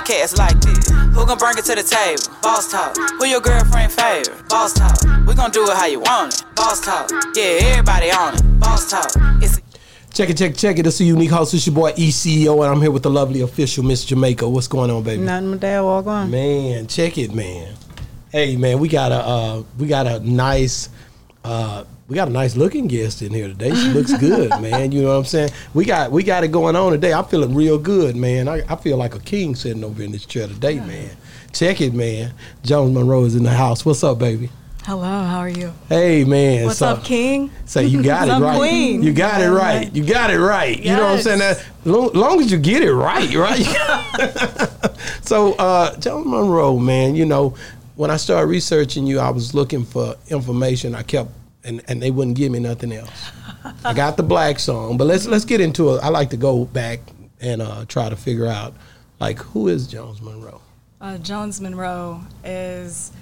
cats like this. Who gon' bring it to the table? Boss talk. Who your girlfriend favorite? Boss talk. We gon' do it how you want it. Boss talk. Yeah, everybody on it. Boss talk. It's a Check it, check it, check it. It's a unique host. It's your boy ECEO, and I'm here with the lovely official Miss Jamaica. What's going on, baby? Nothing but that walk on. Man, check it, man. Hey, man, we got a uh, we got a nice uh, we got a nice looking guest in here today. She looks good, man. You know what I'm saying? We got we got it going on today. I'm feeling real good, man. I, I feel like a king sitting over in this chair today, man. Check it, man. Jones Monroe is in the house. What's up, baby? Hello, how are you? Hey, man. What's So- up, King? Say you got it right. Queen? You got it right. You got it right. You know what I'm saying? That long, long as you get it right, right? so, uh, Jones Monroe, man, you know, when I started researching you, I was looking for information. I kept and, and they wouldn't give me nothing else. I got the black song, but let's let's get into it. I like to go back and uh, try to figure out like who is Jones Monroe. Uh, Jones Monroe is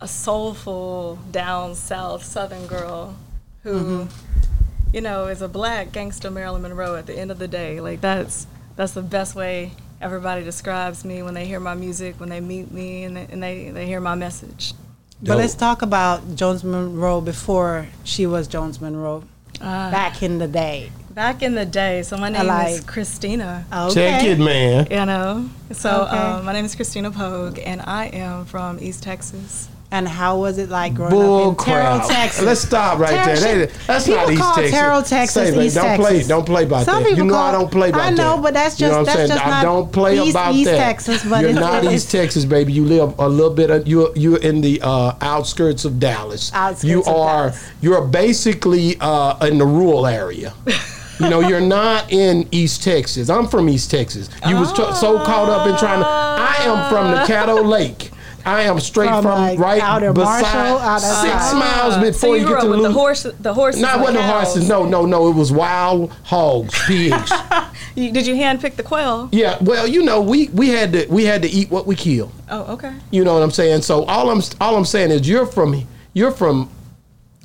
a soulful, down south Southern girl who, you know, is a black gangster Marilyn Monroe. At the end of the day, like that's that's the best way everybody describes me when they hear my music, when they meet me, and they, and they, they hear my message. But let's talk about Jones Monroe before she was Jones Monroe. Uh, back in the day. back in the day, so my name is Christina. Okay. Check it, man. You know, so Okay. um, my name is Christina Pogue, and I am from East Texas. And how was it like growing Bull up in Terrell, crap. Texas? Let's stop right Terrell- there. They- that's people not East call Texas. Terrell, Texas, Say, East don't Texas. play. Don't play about Some that. You know call- I don't play about I that. know, but that's You know just- that's saying? just I not don't play East- about East that. Texas, but you're it's- not East Texas, baby. You live a little bit. Of, you're you're in the uh, outskirts of Dallas. Outskirts you are. Dallas. You're basically uh, in the rural area. You know, you're not in East Texas. I'm from East Texas. You was t- so caught up in trying to. I am from the Caddo Lake. I am straight From, from, like, right out in beside Marshall, out six outside. miles so before you you, grew get up to with the horse, the horses. no, it and horses. No, no, no. It was wild hogs, pigs. You, did you handpick the quail? yeah. Well, you know, we we had to we had to eat what we kill. Oh, okay. You know what I'm saying? So all I'm all I'm saying is you're from you're from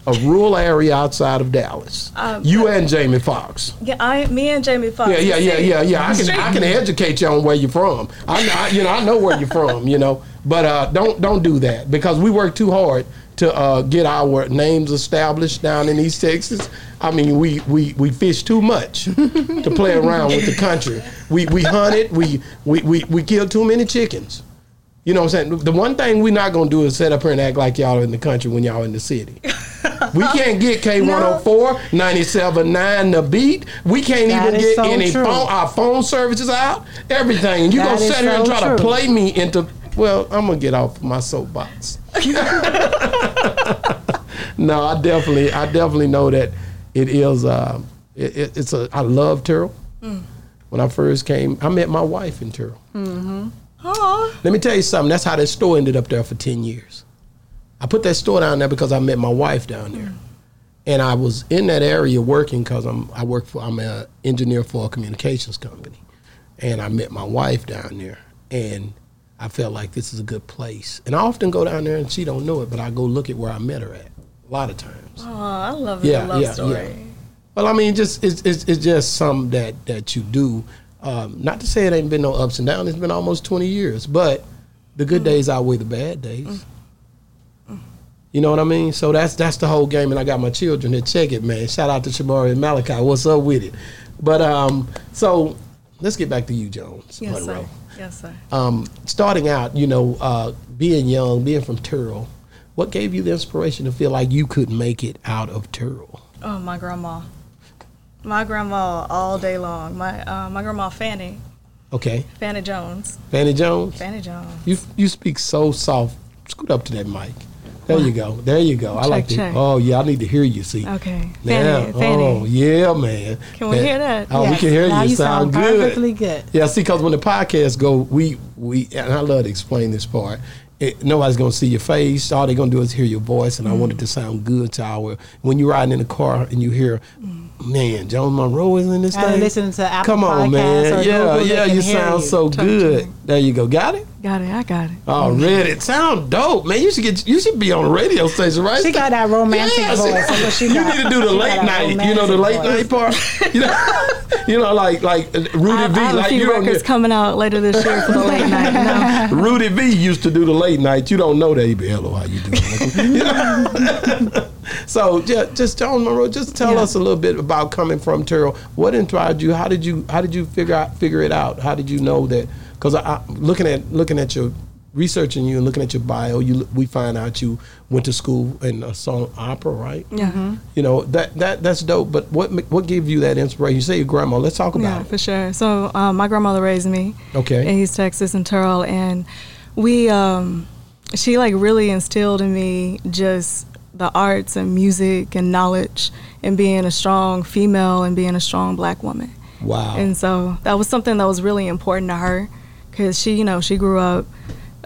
a rural area outside of Dallas. Um, you and Jamie Foxx. Yeah, I, me and Jamie Foxx. Yeah, yeah, yeah, yeah, yeah. I can I can educate you on where you're from. I, I you know I know where you're from. You know, but uh, don't don't do that because we work too hard to uh, get our names established down in East Texas. I mean, we we, we fish too much to play around with the country. We we hunted. We we we, we killed too many chickens. You know what I'm saying? The one thing we're not gonna do is sit up here and act like y'all in the country when y'all in the city. We can't get K104, 97.9 the beat. We can't That even get so any true. phone our phone services out. Everything. And you That gonna sit here and try to play me into well, I'm gonna get off my soapbox. no, I definitely I definitely know that it is uh, it, it- it's a I love Terrell. Mm. When I first came, I met my wife in Terrell. Let me tell you something. That's how that store ended up there for ten years. I put that store down there because I met my wife down there, hmm. and I was in that area working because I'm I work for I'm an engineer for a communications company, and I met my wife down there, and I felt like this is a good place. And I often go down there and she don't know it, but I go look at where I met her at a lot of times. Aw, I love Yeah, the love yeah, story. yeah. Well, I mean, just it's, it's, it's just something that that you do. Um, not to say it ain't been no ups and downs. It's been almost twenty years, but the good days outweigh the bad days. You know what I mean? So that's that's the whole game, and I got my children to check it, man. Shout out to Shamari and Malachi. What's up with it? But um, so let's get back to you, Jones Yes, Monroe. sir. Yes, sir. Um, starting out, you know, uh, being young, being from Terrell, what gave you the inspiration to feel like you could make it out of Terrell? Oh, my grandma. My grandma all day long. My uh, my grandma Fanny, Okay, Fanny Jones. Fanny Jones. Fanny Jones. You you speak so soft. Scoot up to that mic. There you go. There you go. I like to. Oh yeah, I need to hear you. See. Okay. Now, Fanny. Fanny. oh yeah, man. Can we hear that? Oh, we can hear now you. you sound, sound good. perfectly good. Yeah, see, because when the podcast go, we we and I love to explain this part. It, nobody's gonna see your face. All they're gonna do is hear your voice, and I want it to sound good to our. When you're riding in the car and you hear, man, Jones Monroe is in this And thing. listen to Apple Come on, man. Yeah, Google, yeah, you sound you. so Talk good. There you go. Got it. Got it. I got it. Already, it sound dope, man. You should get. You should be on a radio station, right? She got that romantic Yeah, voice. What she you need to do the late night. You know the late romantic night part. You know, you know, like like uh, Rudy I, V. I have like a few you records coming out later this year for the late night. No. Rudy V used to do the late night. You don't know that. He be, hello, how you doing? so just, just Jones Monroe, just tell Yeah. us a little bit about coming from Terrell. What inspired you? How did you how did you figure out figure it out? How did you know that? Because I, I, looking at looking at your researching you and looking at your bio, you we find out you went to school and uh, song opera, right? Yeah. You know that that that's dope. But what what gave you that inspiration? You say your grandma. Let's talk about Yeah, it. for sure. So um, my grandmother raised me Okay. in East Texas and Terrell, and we, um, she like really instilled in me just the arts and music and knowledge and being a strong female and being a strong black woman. Wow. And so that was something that was really important to her because she, you know, she grew up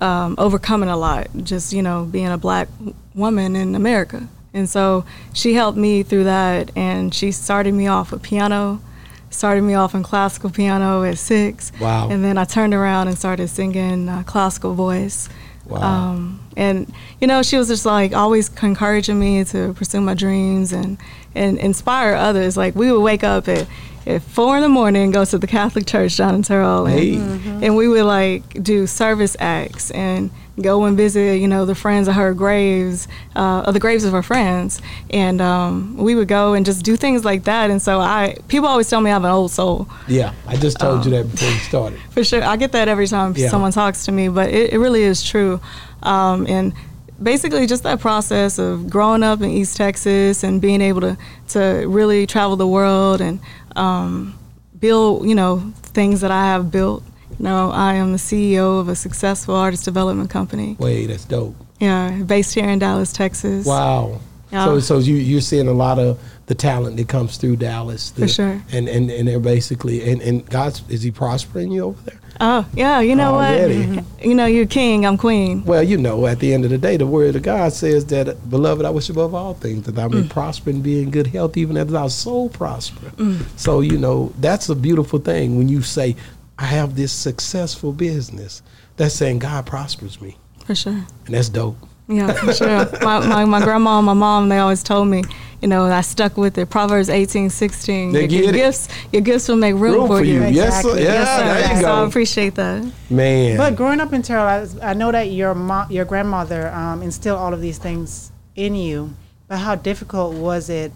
um, overcoming a lot, just, you know, being a black woman in America. And so she helped me through that and she started me off with piano, started me off in classical piano at six. Wow. And then I turned around and started singing uh, classical voice. Wow. Um, and you know, she was just like always encouraging me to pursue my dreams and and inspire others. Like we would wake up at, at four in the morning and go to the Catholic church down in Terrell, and, Hey. and we would like do service acts and go and visit, you know, the friends of her graves, uh, of the graves of her friends, and um, we would go and just do things like that. And so I, people always tell me I have an old soul. yeah, I just told you that before we started. For sure. I get that every time Yeah. someone talks to me, but it, it really is true. Um, and basically, just that process of growing up in East Texas and being able to, to really travel the world and um, build, you know, things that I have built. You know, I am the CEO of a successful artist development company. Wait, that's dope. Yeah, based here in Dallas, Texas. Wow. Yeah. So, so you you're seeing a lot of the talent that comes through Dallas. For sure. And and and they're basically and and God's is He prospering you over there? Oh, yeah. You know Already. what? You know, you're king. I'm queen. Well, you know, at the end of the day, the word of God says that, beloved, I wish above all things that I may Mm. prosper and be in good health, even as our soul prosper. So, you know, that's a beautiful thing when you say, I have this successful business. That's saying God prospers me. For sure. And that's dope. Yeah, for sure. my, my, my grandma and my mom, they always told me, you know, I stuck with it. Proverbs eighteen sixteen. They your, get your it. gifts, your gifts will make room, Room for, you. Yes, sir. Exactly. Yeah, Yes, sir. there you So I appreciate that. Man. But growing up in Terrell, I, I know that your mo- your grandmother um, instilled all of these things in you. But how difficult was it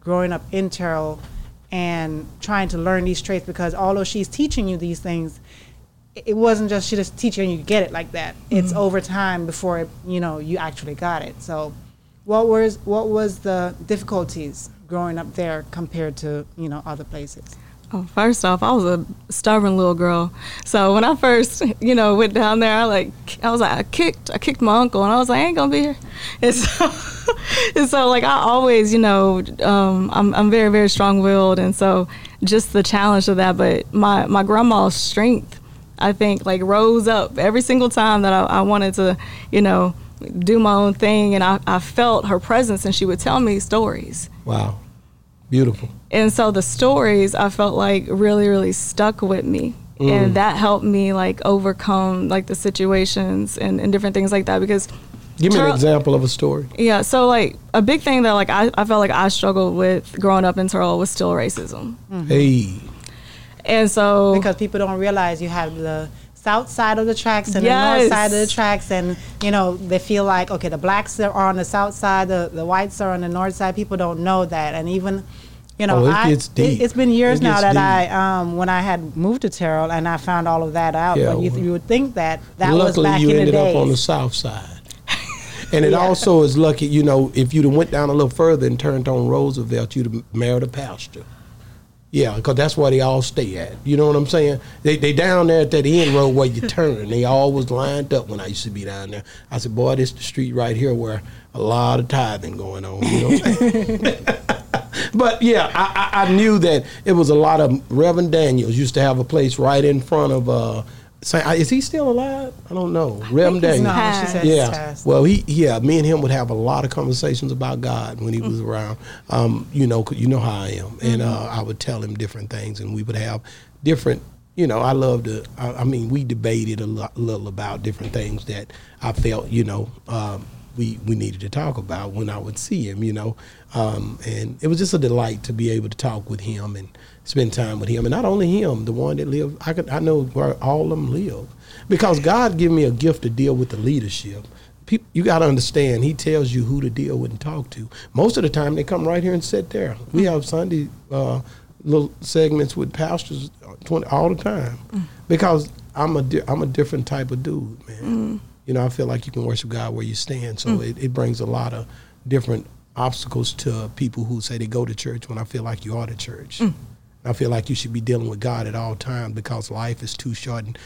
growing up in Terrell and trying to learn these traits? Because although she's teaching you these things, it- wasn't just she just teach you and you get it like that. It's over time before it, you know you actually got it. So, what was what was the difficulties growing up there compared to you know other places? Oh, first off, I was a stubborn little girl. So when I first, you know, went down there, I like, I was like, I kicked, I kicked my uncle, and I was like, I ain't gonna be here. And so, and so like, I always, you know, um, I'm, I'm very, very strong-willed, and so just the challenge of that. But my my grandma's strength, I think, like rose up every single time that I, I wanted to, you know, do my own thing, and I, I felt her presence, and she would tell me stories. wow. Beautiful. And so the stories I felt like really, really stuck with me. Mm. And that helped me like overcome like the situations and, and different things like that because Give me an example of a story. yeah, so like a big thing that like I, I felt like I struggled with growing up in Terrell was still racism. Hey. And so because people don't realize you have the south side of the tracks and the north side of the tracks and you know they feel like okay the blacks are on the south side the, the whites are on the north side people don't know that and even you know Oh, it I, gets deep. has been years It now that deep. i um, when i had moved to terrell and i found all of that out Yeah, but you, you would think that that was back you in the day. Luckily, you ended days up on the south side. And it Yeah. also is lucky, you know, if you'd have went down a little further and turned on Roosevelt, you'd have married a pastor. Yeah, because that's where they all stay at. You know what I'm saying? They they down there at that end road where you turn. They always lined up when I used to be down there. I said, boy, this the street right here where a lot of tithing going on. You know what I'm saying? but yeah, I, I, I knew that it was a lot of Reverend Daniels used to have a place right in front of. Uh, Is he still alive? I don't know. Daniels. she Yeah. Well, he yeah, me and him would have a lot of conversations about God when he Mm. was around. Um, you know, you know how I am, and uh, Mm-hmm. I would tell him different things, and we would have different. You know, I love to. I, I mean, we debated a lot, little about different things that I felt. You know, um, we we needed to talk about when I would see him, you know. Um, and it was just a delight to be able to talk with him and spend time with him, and not only him, the one that live. I could I know where all of them live because God gave me a gift to deal with the leadership. People, you got to understand. He tells you who to deal with and talk to. Most of the time, they come right here and sit there. We mm. have Sunday uh, little segments with pastors 20, all the time because I'm a di- I'm a different type of dude, man. Mm. You know, I feel like you can worship God where you stand. So mm. it, it brings a lot of different obstacles to people who say they go to church when I feel like you are the church. I feel like you should be dealing with God at all times because life is too short and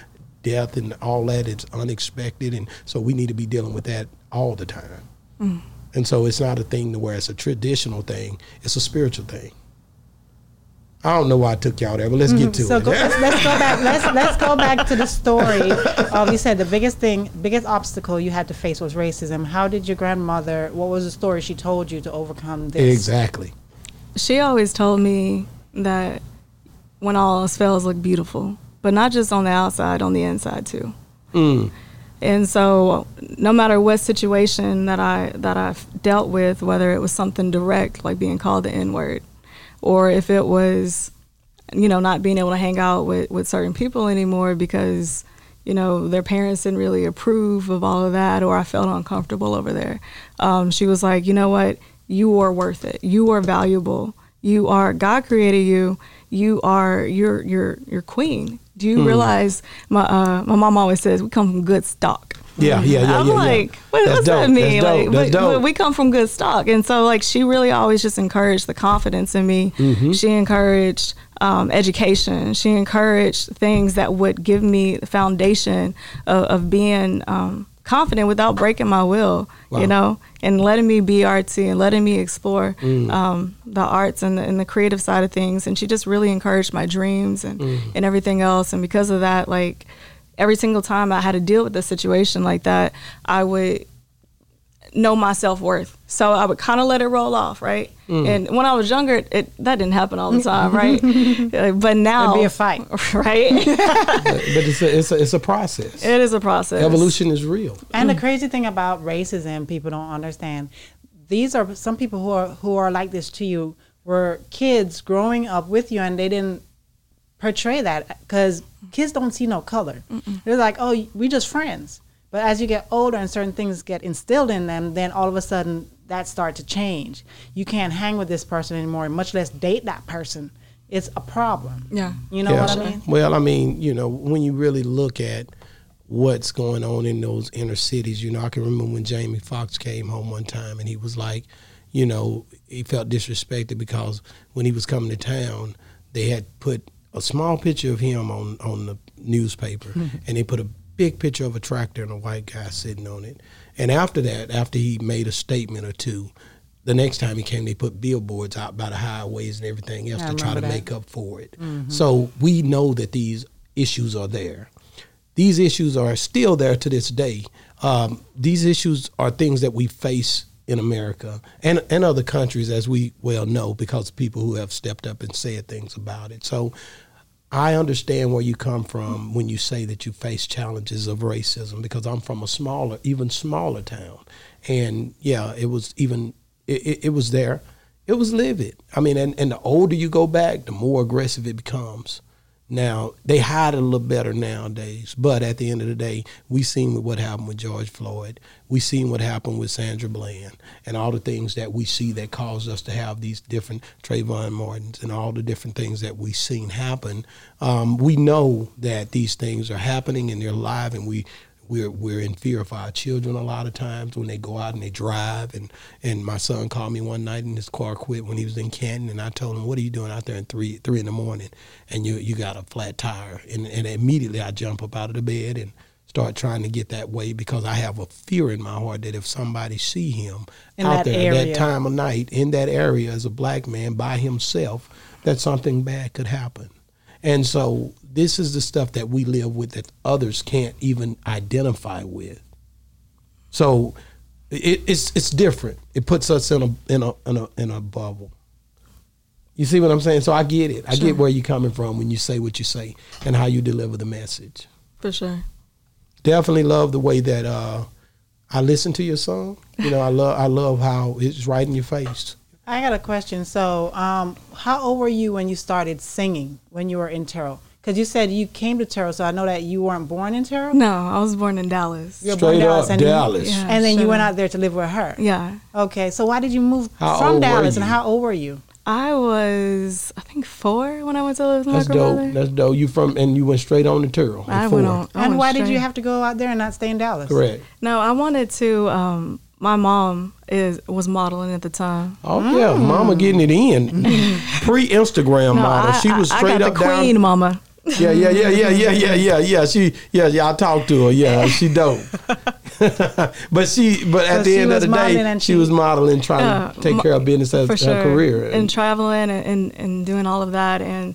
death and all that is unexpected. And so we need to be dealing with that all the time. And so it's not a thing to where it's a traditional thing, it's a spiritual thing. I don't know why I took y'all there, but let's get to So it. go, let's, let's go back. Let's let's go back to the story. Um, you said the biggest thing, biggest obstacle you had to face was racism. How did your grandmother? What was the story she told you to overcome this? exactly. She always told me that when all else fails, look beautiful, but not just on the outside, on the inside too. Mm. And so, no matter what situation that I that I've dealt with, whether it was something direct like being called the N word, or if it was, you know, not being able to hang out with with certain people anymore because you know their parents didn't really approve of all of that, or I felt uncomfortable over there. Um, she was like, you know what, you are worth it. You are valuable. You are God created you. You are your your you're queen. Do you realize my uh, my mom always says we come from good stock. Yeah, yeah, yeah. I'm yeah, like, yeah. what, what's that mean? Like, dope. That's but, but dope. we come from good stock, and so like she really always just encouraged the confidence in me. Mm-hmm. She encouraged um, education. She encouraged things that would give me the foundation of, of being um, confident without breaking my will. Wow. You know, and letting me be artsy and letting me explore Mm. um, the arts and the, and the creative side of things. And she just really encouraged my dreams and Mm. and everything else. And because of that, like every single time I had to deal with a situation like that, I would know my self worth. So I would kind of let it roll off, right? Mm. And when I was younger, it that didn't happen all the time, right? Uh, but now, It'd be a fight. right? but but it's a, it's a, it's a process. it is a process. Evolution is real. And the crazy thing about racism, people don't understand. These are some people who are who are like this to you were kids growing up with you, and they didn't portray that because kids don't see no color. They're like, oh, we just friends. But as you get older and certain things get instilled in them, then all of a sudden that start to change. You can't hang with this person anymore, much less date that person. It's a problem. Yeah. You know what I mean? Well, I mean, you know, when you really look at what's going on in those inner cities, you know, I can remember when Jamie Foxx came home one time and he was like, you know, he felt disrespected because when he was coming to town, they had put a small picture of him on on the newspaper, and they put a big picture of a tractor and a white guy sitting on it. And after that, after he made a statement or two, the next time he came, they put billboards out by the highways and everything else I to try to that. make up for it. So we know that these issues are there. These issues are still there to this day. Um, these issues are things that we face in America and, and other countries, as we well know, because people who have stepped up and said things about it. So I understand where you come from when you say that you face challenges of racism because I'm from a smaller, even smaller town. And yeah, it was even, it, it, it was there. It was livid. I mean, and, and the older you go back, the more aggressive it becomes. Now, they hide it a little better nowadays, but at the end of the day, we seen what happened with George Floyd. We seen what happened with Sandra Bland and all the things that we see that caused us to have these different Trayvon Martins and all the different things that we seen happen. Um, we know that these things are happening and they're live and we we're we're in fear of our children a lot of times when they go out and they drive. And and my son called me one night and his car quit when he was in Canton. And I told him what are you doing out there at three three in the morning? And you you got a flat tire. And and immediately I jump up out of the bed and start trying to get that way because I have a fear in my heart that if somebody see him In out there at that time of night in that area as a black man by himself that something bad could happen and so this is the stuff that we live with that others can't even identify with. So it, it's it's different. It puts us in a in a in a in a bubble. You see what I'm saying? So I get it. I get where you're coming from when you say what you say and how you deliver the message. For sure. Definitely love the way that uh, I listen to your song. You know, I love I love how it's right in your face. I got a question. So, um, how old were you when you started singing when you were in Terrell? Because you said you came to Terrell, so I know that you weren't born in Terrell. No, I was born in Dallas. You were born in Dallas, up and you- Dallas. Yeah. and then you went out there to live with her. Yeah. Okay, so why did you move How from Dallas, and how old were you? I was, I think, four when I went to live with my That's grandmother. dope. That's dope. You from and you went straight on to Terrell. I four. went on. I and went why did you have to go out there and not stay in Dallas? Correct. No, I wanted to. Um, my mom is was modeling at the time. Oh yeah, Mama getting it in. Pre Instagram No, model. I, she was I- straight I got up the queen, down. mama. Yeah, yeah, yeah, yeah, yeah, yeah, yeah, yeah. She, yeah, yeah. I talked to her. Yeah, she dope. but she, but at So the end of the modeling day, and she she- was modeling, trying Yeah, to take mo- care of business as for her sure. career. and traveling and, and, and doing all of that. And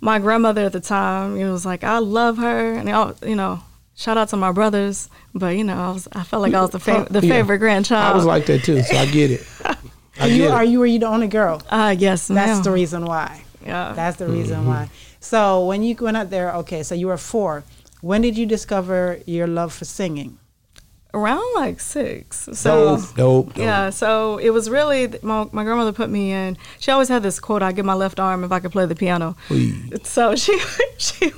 my grandmother at the time, you know, was like, I love her, and I, you know, shout out to my brothers. But you know, I was I felt like I was the fa- the Yeah. favorite grandchild. I was like that too, so I get it. I You, get are it. you were you the only girl? uh, yes, That's ma'am. the reason why. Yeah. That's the reason Mm-hmm. why. So when you went out there, okay, so you were four. When did you discover your love for singing? Around like six. So. Dope, dope, dope. Yeah, so it was really my, my grandmother put me in. She always had this quote: "I give my left arm if I could play the piano." Please. So she she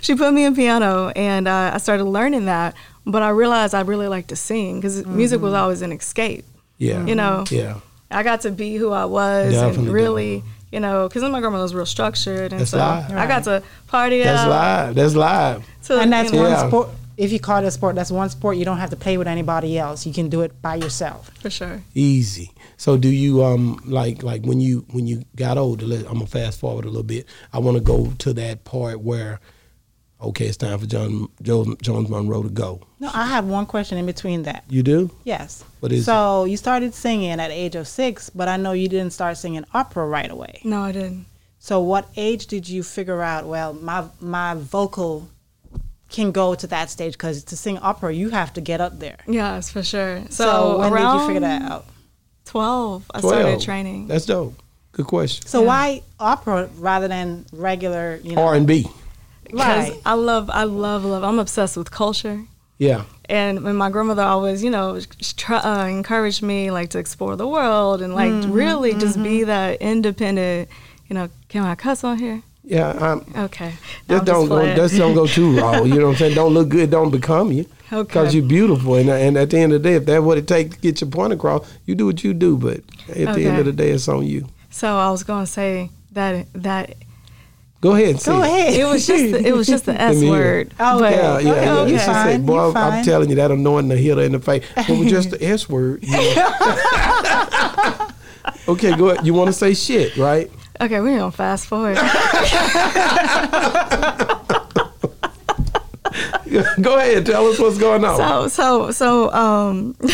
she put me in piano, and uh, I started learning that. But I realized I really liked to sing because music was always an escape. Yeah. You know, Yeah. I got to be who I was Definitely and really, you know, because my grandmother was real structured, and That's so live. I got to party That's out. live. That's live. to, and that's you know, one Yeah. sport. If you call it a sport, that's one sport you don't have to play with anybody else. You can do it by yourself. for sure. Easy. So do you um like like when you when you got older? I'm gonna fast forward a little bit. I want to go to that part where, okay, it's time for John Jones, Jones Monroe to go. No, I have one question in between that. You do? Yes. What is so you started singing at the age of six, but I know you didn't start singing opera right away. No, I didn't. So what age did you figure out? Well, my my vocal can go to that stage because to sing opera, you have to get up there. Yes, for sure. So, So, when did you figure that out? Twelve, I 12. started training. That's dope. Good question. So why opera rather than regular? You know, R and B. because right? I love, I love, love. I'm obsessed with culture, Yeah. and when my grandmother always, you know, sh- try, uh, encouraged me like to explore the world and like Mm-hmm, really just be that independent. You know, can I cuss on here? Yeah. Um, Okay, No, just I'm don't go. playing. Just don't go too raw. You know what I'm saying? Don't look good. Don't become you. Okay. Because you're beautiful, and and at the end of the day, if that's what it takes to get your point across, you do what you do. But at the end of the day, it's on you. So I was gonna say that that Go ahead. Go sing. ahead. it was just the, it was just the S word. Oh, okay. Yeah, yeah, yeah. you She said, fine, "Boy, you I'm fine." telling you, that annoying the hitter in the face. It was just the S word." you know. okay, go ahead. You want to say shit, right? Okay, we're gonna fast forward. go ahead. Tell us what's going on. So so so um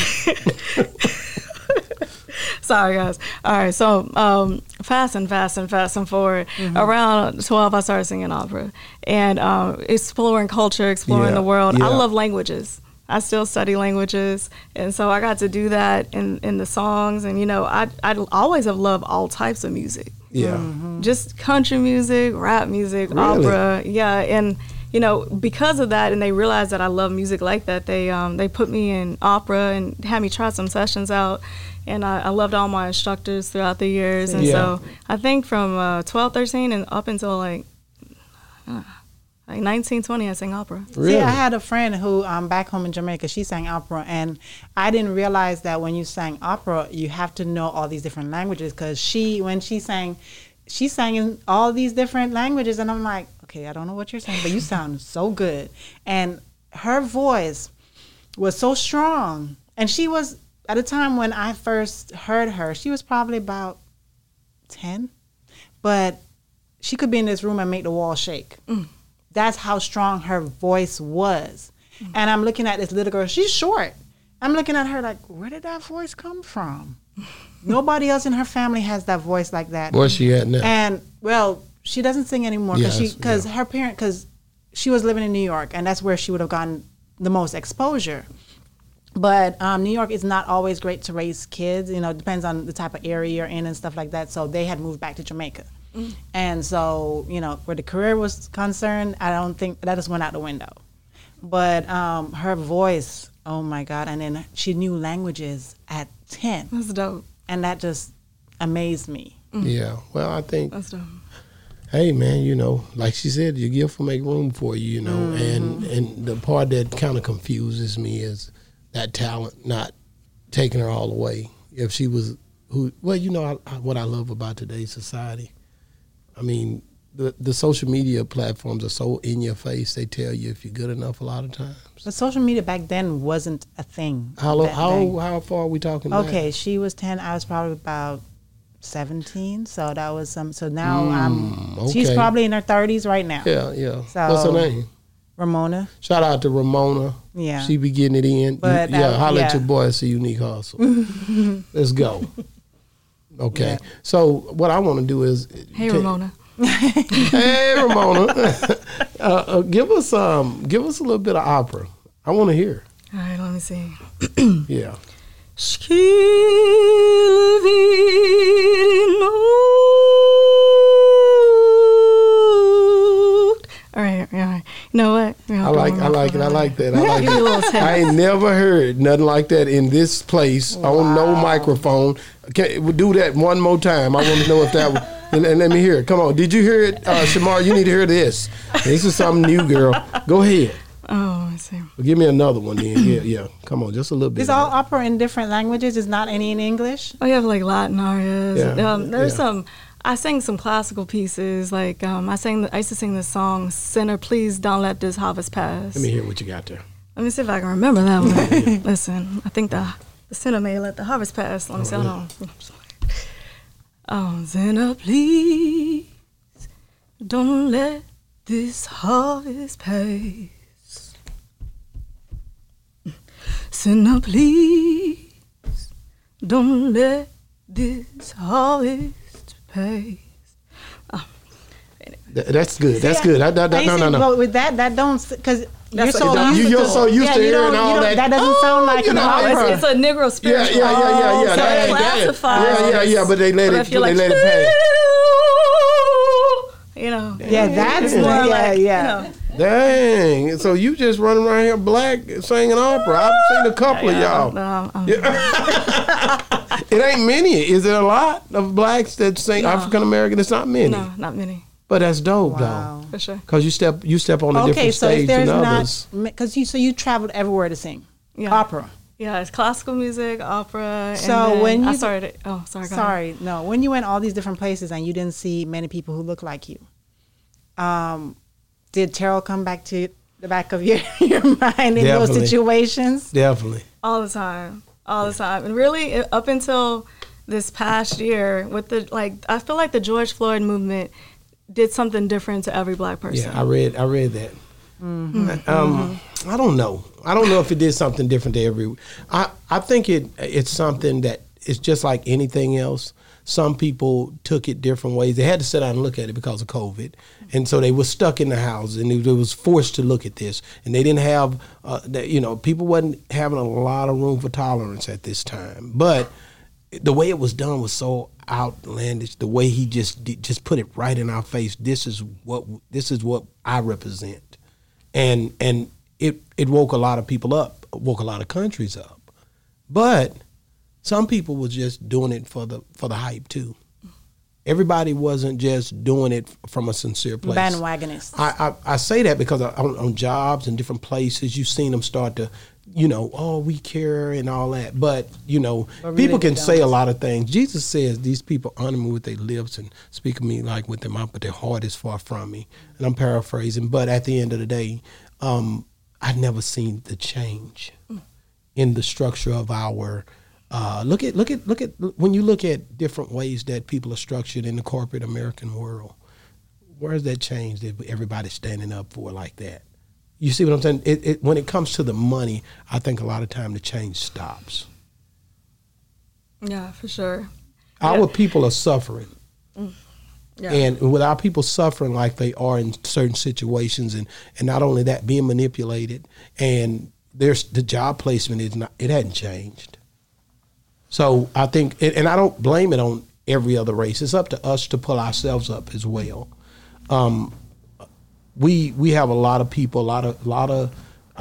Sorry guys. All right, so um fast and fast and fast and forward. Mm-hmm. Around 12 I started singing opera and um exploring culture, exploring Yeah, the world. I love languages. I still study languages, and so I got to do that in, in the songs. And you know, I I always have loved all types of music yeah. just country music, rap music, Really? opera. Yeah, and you know because of that, and they realized that I love music like that. They um, they put me in opera and had me try some sessions out, and I, I loved all my instructors throughout the years. And Yeah. so I think from uh, 12, 13, and up until like. uh, Like 19, 20, I sang opera. Really? See, I had a friend who, um, back home in Jamaica, she sang opera, and I didn't realize that when you sang opera, you have to know all these different languages. Because she, when she sang, she sang in all these different languages, and I'm like, okay, I don't know what you're saying, but you sound so good. And her voice was so strong, and she was at a time when I first heard her, she was probably about ten, but she could be in this room and make the wall shake. That's how strong her voice was. And I'm looking at this little girl. She's short. I'm looking at her like, where did that voice come from? Nobody else in her family has that voice like that. Where's she at now? And well, she doesn't sing anymore because Yes, she because yeah. her parent because she was living in New York and that's where she would have gotten the most exposure. But um, New York is not always great to raise kids. You know, it depends on the type of area you're in and stuff like that. So they had moved back to Jamaica, Mm. and so you know where the career was concerned, I don't think that just went out the window. But um, her voice Oh my God! And then she knew languages at ten, That's dope. and that just amazed me. Mm. Yeah. Well, I think That's dope. hey man, you know, like she said, your gift will make room for you, you know. Mm-hmm. And and the part that kind of confuses me is that talent not taking her all the way. If she was who, well, you know, I, I, what I love about today's society. I mean, the the social media platforms are so in your face. They tell you if you're good enough a lot of times. But social media back then wasn't a thing. How how that- how far are we talking? back? Okay, she was ten. I was probably about seventeen. So that was some. So now I'm. She's Mm, probably in her thirties right now. Yeah, yeah. So- What's her name? Ramona. Shout out to Ramona. Yeah. She be getting it in. But yeah, that- holla at your boy. It's a unique hustle. Let's go. Okay. Yeah. So what I want to do is Hey, ta- Ramona. Hey Ramona. uh, uh, give us um give us a little bit of opera. I want to hear. All right, let me see. Yeah. All right, all right. You know what? I like I like it. I like that. I like Give you a little it. I ain't never heard nothing like that in this place on no microphone. Can we do that one more time? I want to know if that was. And, and let me hear it. Come on. Did you hear it, uh, Shamar? You need to hear this. This is something new, girl. Go ahead. Oh, let me see. Well, give me another one then. Yeah, yeah. Come on, just a little bit. Is all it. opera in different languages? Is not any in English? Oh, you have like Latin arias. Yeah, Um, there's yeah. some. I sang some classical pieces. Like um, I sang. I used to sing the song "Sinner, Please Don't Let This Harvest Pass." Let me hear what you got there. Let me see if I can remember that one. Listen, I think the the sinner may let the harvest pass. Let me see. Hold on. Oh, sinner, please don't let this harvest pass. Sinner, please don't let this harvest pass. Um, Th- that's good. That's good. I, that, that, I no, no, no. But with that, that don't because you're so what- used you, you're so used yeah, to hearing all that. That doesn't sound Oh, like you know, Oh, it's, it's a Negro spiritual. yeah, yeah, yeah, yeah. So That- it that- classifies. Yeah, yeah, yeah. But they let But it. They like, let it pass. You know. yeah, that's It's more yeah, like, yeah. You know, Dang. So you just running around here black singing opera. I've seen a couple of y'all. no, um, It ain't many. Is it a lot of blacks that sing No. African American? It's not many. no, not many But that's dope Wow. for sure. Cause you step you step on a Okay, different so if stage there's than not others. because you so you traveled everywhere to sing Yeah. opera. Yeah, it's classical music, opera. and So then when I you- started, oh, sorry, go ahead. Sorry, no. When you went all these different places and you didn't see many people who look like you, um, did Terrell come back to the back of your, your mind in those situations? Definitely. all the time, all the time, and really it- up until this past year with the like, I feel like the George Floyd movement did something different to every black person. Yeah, I read I read that. Mm-hmm. Um, I don't know. I don't know if it did something different to every. I I think it it's something that it's just like anything else. Some people took it different ways. They had to sit down and look at it because of COVID, and so they were stuck in the house, and they, was forced to look at this. And they didn't have, uh, that, you know, people wasn't having a lot of room for tolerance at this time. But the way it was done was so outlandish. The way he just just put it right in our face. This is what this is what I represent, and and it it woke a lot of people up, woke a lot of countries up, but some people was just doing it for the for the hype too. Everybody wasn't just doing it from a sincere place. Bandwagonists. I, I, I say that because on, on jobs and different places, you've seen them start to, you know, oh, we care and all that. But, you know, really people can say a lot of things. Jesus says, these people honor me with their lips and speak of me like with their mouth, but their heart is far from me. And I'm paraphrasing. But at the end of the day, um, I've never seen the change in the structure of our uh, look at look at look at when you look at different ways that people are structured in the corporate American world. Where's that change that everybody's standing up for like that? You see what I'm saying? It, it, when it comes to the money, I think a lot of time the change stops. Yeah, for sure. Our Yeah. people are suffering. Yeah. And with our people suffering like they are in certain situations, and, and not only that, being manipulated, and there's the job placement is not it hadn't changed. So I think, and I don't blame it on every other race. It's up to us to pull ourselves up as well. Um, we we have a lot of people, a lot of a lot of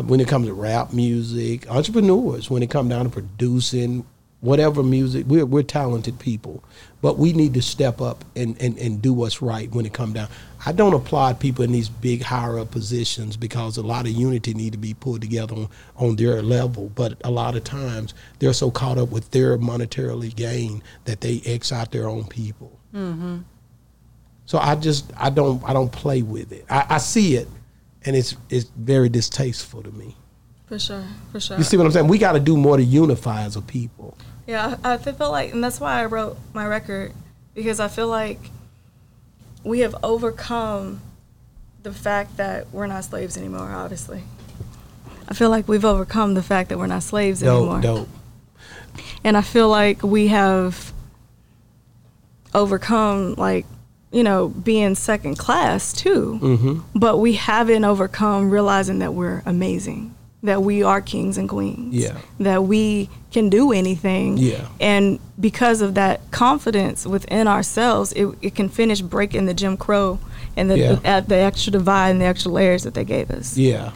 when it comes to rap music, entrepreneurs, when it comes down to producing, whatever music, we're, we're talented people. But we need to step up and, and, and do what's right when it come down. I don't applaud people in these big higher up positions because a lot of unity need to be pulled together on, on their level. But a lot of times they're so caught up with their monetarily gain that they X out their own people. Mm-hmm. So I just I don't I don't play with it. I, I see it, and it's it's very distasteful to me. For sure, for sure. You see what I'm saying? We got to do more to unify as a people. Yeah, I, I feel like, and that's why I wrote my record because I feel like we have overcome the fact that we're not slaves anymore. Obviously, I feel like we've overcome the fact that we're not slaves anymore, Dope, dope. and I feel like we have overcome like you know being second class too. Mm-hmm. But we haven't overcome realizing that we're amazing, that we are kings and queens, Yeah. that we can do anything. Yeah. And because of that confidence within ourselves, it, it can finish breaking the Jim Crow and the, Yeah. at the extra divide and the extra layers that they gave us. Yeah,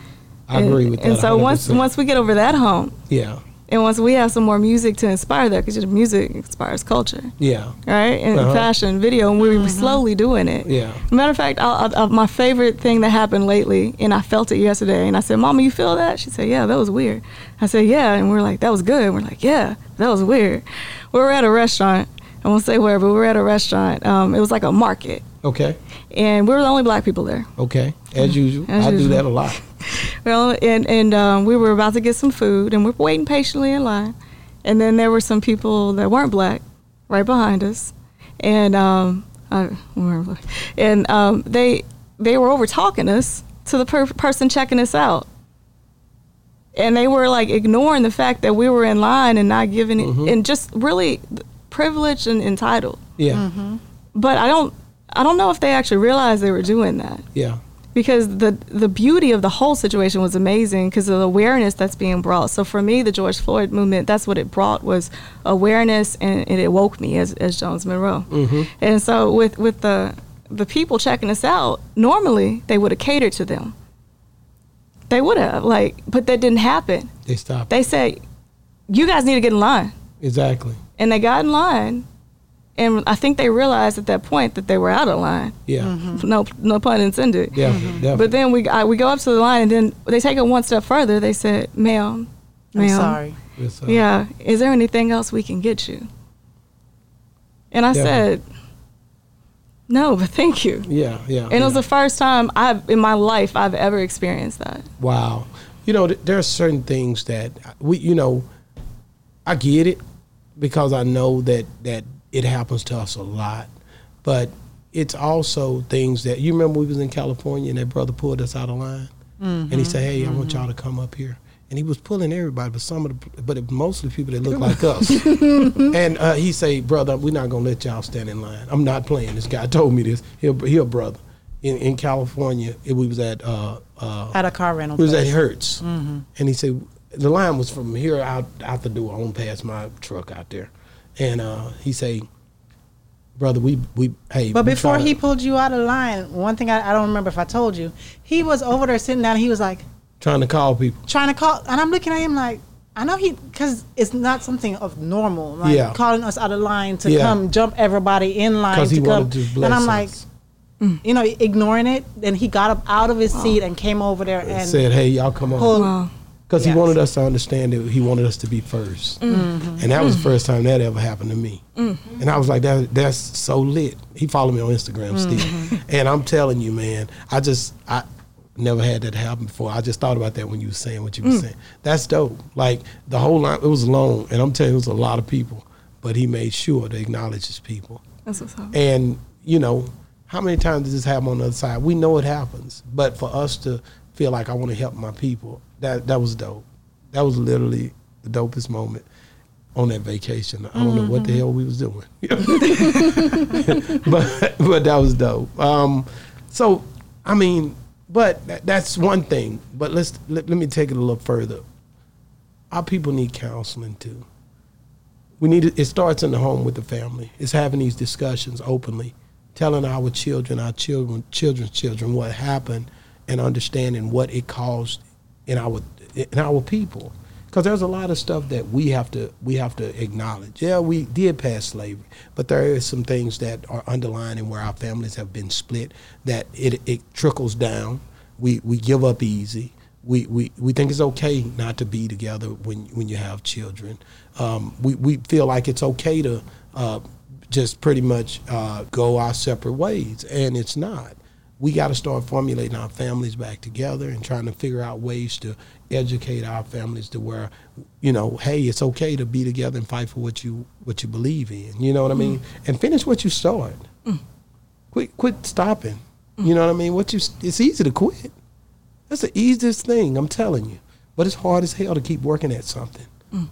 I And- agree with that. And so once 100%. once we get over that hump, yeah, and once we have some more music to inspire that, because music inspires culture, yeah, right? And Uh-huh. fashion, video, and we were slowly doing it. yeah, Matter of fact, I, I, I- my favorite thing that happened lately, and I felt it yesterday, and I said, "Mama, you feel that?" She said, "Yeah, that was weird." I said, "Yeah," and we're like, "That was good." And we're like, "Yeah, that was weird." We were at a restaurant. I won't say where, but we were at a restaurant. Um, it was like a market, okay, and we were the only black people there. okay. As usual, As I do that a lot. Well, and and um, we were about to get some food, and we're waiting patiently in line, and then there were some people that weren't black right behind us, and um, I, weren't and um, they they were over talking us to the per- person checking us out, and they were like ignoring the fact that we were in line and not giving it, and just really privileged and entitled. Yeah, But I don't I don't know if they actually realized they were doing that. Yeah, because the the beauty of the whole situation was amazing because of the awareness that's being brought. So for me, the George Floyd movement, that's what it brought was awareness, and, and it woke me as, as Jones Monroe. Mm-hmm. And so with with the the people checking us out, normally they would have catered to them. They would have like, but that didn't happen. they stopped. They said, "You guys need to get in line," exactly. and they got in line. And I think they realized at that point that they were out of line. Yeah, No, no pun intended. definitely, definitely. Mm-hmm. But then we I, we go up to the line, and then they take it one step further. They said, "Ma'am, I'm ma'am, sorry. It's, uh, yeah, is there anything else we can get you?" And I Yeah. said, "No, but thank you." yeah, yeah. And it was the first time I've in my life I've ever experienced that. Wow. You know, th- there are certain things that we, you know, I get it because I know that that it happens to us a lot, but it's also things that you remember we was in California and that brother pulled us out of line, and he said, "Hey, I want y'all to come up here." And he was pulling everybody, but some of the, but it, mostly people that look like us. and uh, he say, "Brother, we're not gonna let y'all stand in line. I'm not playing." This guy told me this. He he a brother in in California. It, we was at uh, uh, At a car rental. it was at. Hertz, and he said the line was from here out out the door on past my truck out there, and uh, he say, "Brother, we we hey." But we before he to- pulled you out of line, one thing I, I don't remember if I told you, he was over there sitting down. And he was like trying to call people, trying to call, and I'm looking at him like, I know he, because it's not something of normal, like Yeah. calling us out of line to Yeah. come jump everybody in line because to he come. wanted to bless and I'm like, us. you know, ignoring it. Then he got up out of his seat and came over there and said, "Hey, y'all come on," pulled. Wow. Because he wanted us to understand that he wanted us to be 1st mm-hmm. and that was the first time that ever happened to me. Mm-hmm. And I was like, "That that's so lit." He followed me on Instagram, Steve, mm-hmm. and I'm telling you, man, I just I never had that happen before. I just thought about that when you were saying what you were mm. saying. That's dope. Like the whole line, it was long, and I'm telling you, it was a lot of people, but he made sure to acknowledge his people. That's what's up. And you know, how many times does this happen on the other side? We know it happens, but for us to feel like I want to help my people, that that was dope. That was literally the dopest moment on that vacation. I don't know what the hell we was doing, but but that was dope. Um, so I mean, but that, that's one thing. But let's let, let me take it a little further. Our people need counseling too we need to, it starts in the home with the family. It's having these discussions openly, telling our children, our children, children's children what happened, and understanding what it caused in our in our people because there's a lot of stuff that we have to we have to acknowledge. Yeah, we did pass slavery, but there are some things that are underlying where our families have been split. That it it trickles down. We we give up easy. We, we, we think it's okay not to be together when when you have children. Um, we we feel like it's okay to uh, just pretty much uh, go our separate ways, and it's not we got to start formulating our families back together and trying to figure out ways to educate our families to where you know hey it's okay to be together and fight for what you what you believe in you know what i mean? Mm. And finish what you start. Mm. Quit quit stopping you know what i mean? What you it's easy to quit. That's the easiest thing i'm telling you. But it's hard as hell to keep working at something mm.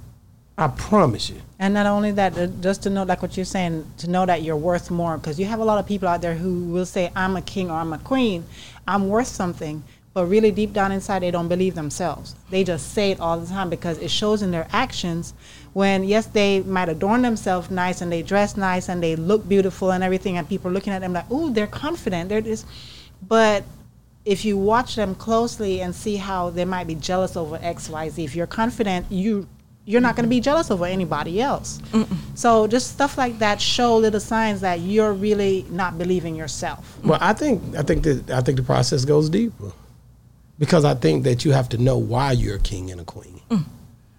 I promise you And not only that, uh, just to know, like what you're saying, to know that you're worth more, because you have a lot of people out there who will say, "I'm a king" or "I'm a queen," I'm worth something, but really deep down inside, they don't believe themselves. They just say it all the time because it shows in their actions. When yes, they might adorn themselves nice and they dress nice and they look beautiful and everything, and people are looking at them like, "Ooh, they're confident." They're just, but if you watch them closely and see how they might be jealous over X, Y, Z, if you're confident, you you're not going to be jealous over anybody else. So just stuff like that show little signs that you're really not believing yourself. Well, I think I think that I think the process goes deeper because I think that you have to know why you're a king and a queen. Mm.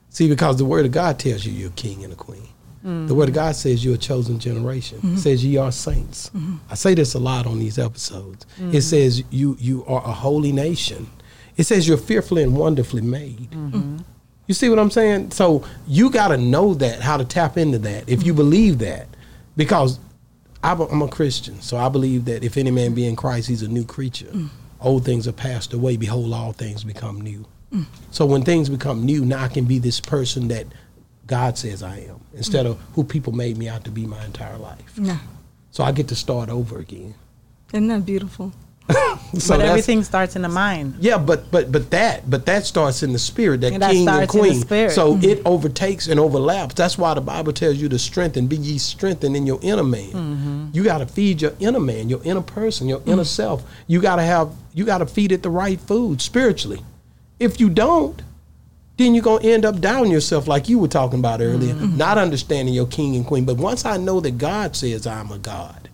See, because the Word of God tells you you're a king and a queen. The Word of mm. God says you're a chosen generation. It says ye are saints. Mm-hmm. I say this a lot on these episodes. It mm-hmm. says you you are a holy nation. It says you're fearfully and wonderfully made. You see what I'm saying? So you got to know that, how to tap into that, if you mm-hmm. believe that. Because I'm a, I'm a Christian, so I believe that if any man be in Christ, he's a new creature. Mm. Old things are passed away. Behold, all things become new. Mm. So when things become new, now I can be this person that God says I am instead mm. of who people made me out to be my entire life. No. So I get to start over again. Isn't that beautiful? So but everything starts in the mind. Yeah, but but but that but that starts in the spirit, that And that king and starts in the queen. So mm-hmm. it overtakes and overlaps. That's why the Bible tells you to strengthen, be ye strengthened in your inner man. Mm-hmm. You got to feed your inner man, your inner person, your inner mm. self. You got to have you got to feed it the right food spiritually. If you don't, then you're gonna end up down yourself like you were talking about earlier, mm-hmm. not understanding your king and queen. But once I know that God says I'm a God,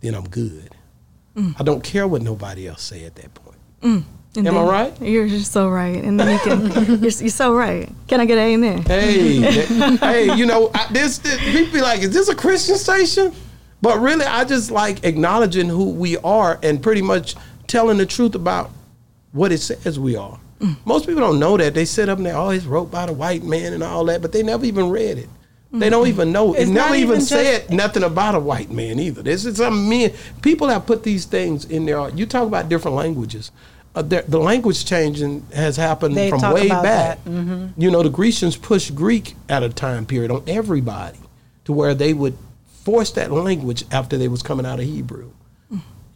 then I'm good. I don't care what nobody else say at that point. Mm. And Am I right? You're just so right. And then you can, you're, you're so right. Can I get an amen? Hey, hey, you know, I, this, this people be like, is this a Christian station? But really, I just like acknowledging who we are and pretty much telling the truth about what it says we are. Mm. Most people don't know that. They sit up and they always wrote by the white man and all that, but they never even read it. They don't even know. It It's never not even even said nothing about a white man either. This is some men. People have put these things in there. You talk about different languages. Uh, the, the language changing has happened They from way back. Mm-hmm. You know, the Grecians pushed Greek at a time period on everybody to where they would force that language after they was coming out of Hebrew.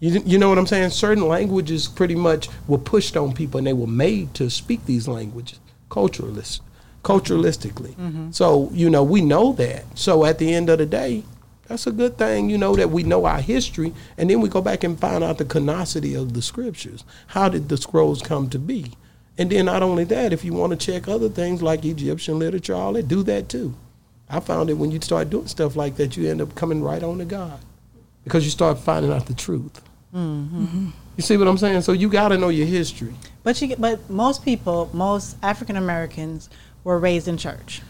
You, you know what I'm saying? Certain languages pretty much were pushed on people and they were made to speak these languages culturalist, culturalistically. So, you know, we know that. So at the end of the day, that's a good thing, you know, that we know our history and then we go back and find out the canonicity of the scriptures. How did the scrolls come to be? And then not only that, if you want to check other things like Egyptian literature, all that, do that too. I found that when you start doing stuff like that, you end up coming right on to God because you start finding out the truth. Mm-hmm. You see what I'm saying? So you got to know your history. But you, but most people, most African Americans, were raised in church.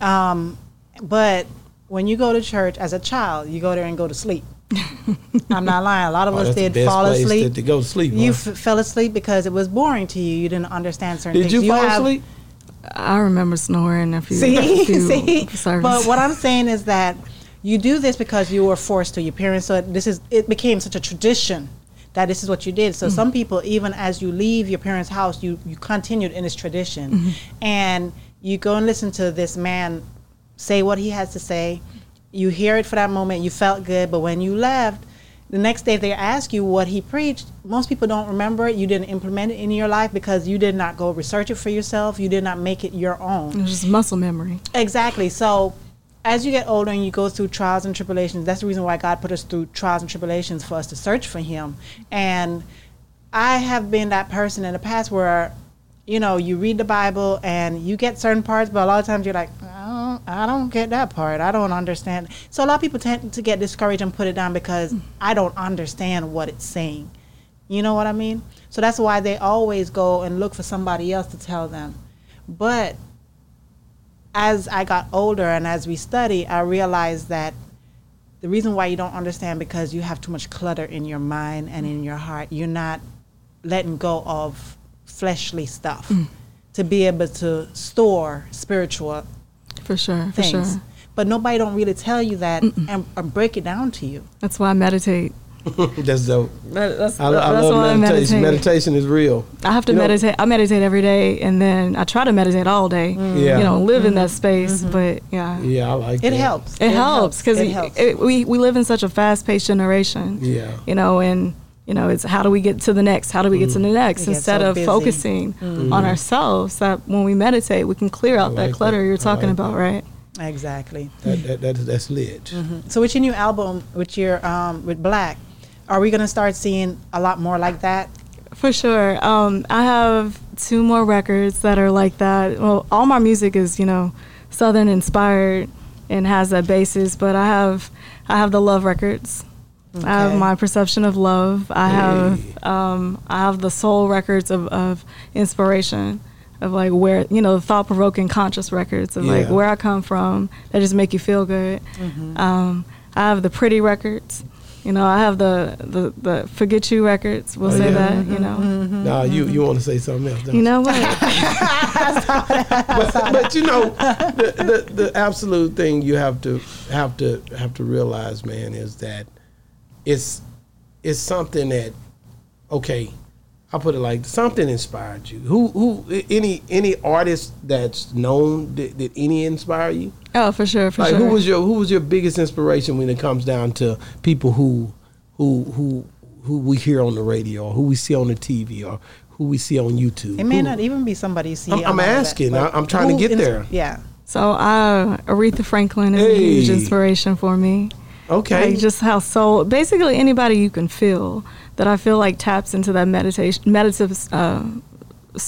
Um, but when you go to church as a child, you go there and go to sleep. I'm not lying. A lot of Oh, us did fall asleep. to- to go to sleep, You huh? f- fell asleep because it was boring to you. You didn't understand certain Did things. you fall have- asleep? I remember snoring a few, a See, few see. services. But what I'm saying is that you do this because you were forced to. Your parents, so this is it became such a tradition that this is what you did. So mm. some people, even as you leave your parents' house, you you continued in this tradition, mm-hmm. and you go and listen to this man say what he has to say. You hear it for that moment. You felt good, but when you left. The next day they ask you what he preached. Most people don't remember it. You didn't implement it in your life because you did not go research it for yourself. You did not make it your own. It's just muscle memory. Exactly. So as you get older and you go through trials and tribulations, that's the reason why God put us through trials and tribulations for us to search for Him. And I have been that person in the past where you know, you read the Bible and you get certain parts, but a lot of times you're like, I don't, get that part. I don't understand. So a lot of people tend to get discouraged and put it down because I don't understand what it's saying. You know what I mean? So that's why they always go and look for somebody else to tell them. But as I got older and as we study, I realized that the reason why you don't understand because you have too much clutter in your mind and in your heart. You're not letting go of fleshly stuff mm. to be able to store spiritual For sure, for things. sure. But nobody don't really tell you that and, and break it down to you. That's why I meditate. That's dope. That's, I, I love why meditation. meditate. Meditation is real. I have to You know- meditate. I meditate every day, and then I try to meditate all day. Mm. Yeah. You know, live in that mm-hmm. space. Mm-hmm. But yeah, Yeah, I like It that. helps. it, helps because It helps. we we live in such a fast paced generation. Yeah. You know, and you know, it's how do we get to the next? How do we get to the mm. next? We Instead so of busy. focusing mm. on ourselves, that when we meditate, we can clear out I that clutter that. you're talking like about, that. right? exactly. That, that, that, that's lit. Mm-hmm. So with your new album, with your um, with Black, are we gonna start seeing a lot more like that? For sure. Um, I have two more records that are like that. Well, all my music is, you know, Southern inspired and has that basis, but I have I have the love records. I have my perception of love. I have um, I have the soul records of, of inspiration of like where you know the thought provoking conscious records of like where I come from that just make you feel good. Um, I have the pretty records. You know, I have the the, the forget you records. We'll Oh, say yeah. that. You know. Nah, you you want to say something else? don't You know what? but, but you know, the, the the absolute thing you have to have to have to realize, man, is that it's it's something that okay. I'll put it like something inspired you. Who who any any artist that's known did, did any inspire you? oh, for sure, for sure. like sure. who was your who was your biggest inspiration when it comes down to people who who who who we hear on the radio or who we see on the TV or who we see on YouTube? It may Who- not even be somebody you see. I'm- I'm all that, asking. I- I'm trying to get ins- there. Yeah. so, uh, Aretha Franklin is a huge inspiration for me. Okay. Like just how soul, basically anybody you can feel that I feel like taps into that meditation, meditative, uh,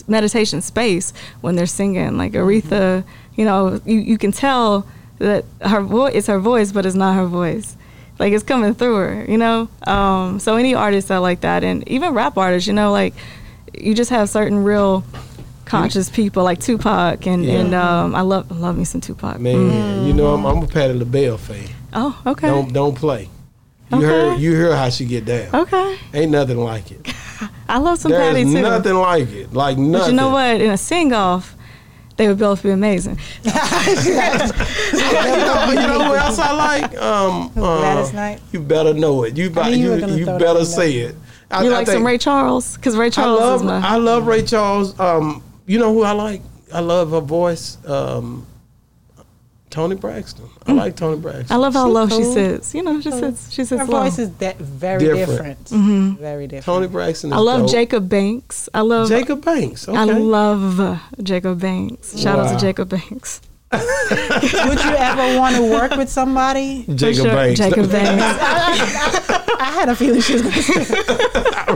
meditation space when they're singing. Like Aretha, you know, you, you can tell that her voice, it's her voice, but it's not her voice. Like it's coming through her, you know. Um, so any artists that like that, and even rap artists, you know, like you just have certain real conscious people like Tupac, and Yeah. and um, I love love me some Tupac. Man, you know I'm, I'm a Patti LaBelle fan. Oh, okay, Don't don't play. You Okay. heard you heard how she get down. okay. Ain't nothing like it. I love some Patti There's too. nothing like it. Like nothing. But you know what? In a sing off, they would both be amazing. you, know, you know who else I like? Um, Gladys uh, Knight? You better know it. You about, you you you better say it. I, You I like think- some Ray Charles? Because Ray I Charles love is my. I love Ray Charles. Um, you know who I like? I love her voice. Um, Toni Braxton. I mm. like Toni Braxton. I love how She's low she cool. sits. You know, she sits. She sits Her low. voice is that very Different. different. Mm-hmm. Very different. Toni Braxton. Is I love dope. Jacob Banks. I love. Jacob Banks. Okay. I love Jacob Banks. Shout out to Jacob Banks. Would you ever want to work with somebody? Jacob sure. Banks. Jacob Banks. I had a feeling she was going to say.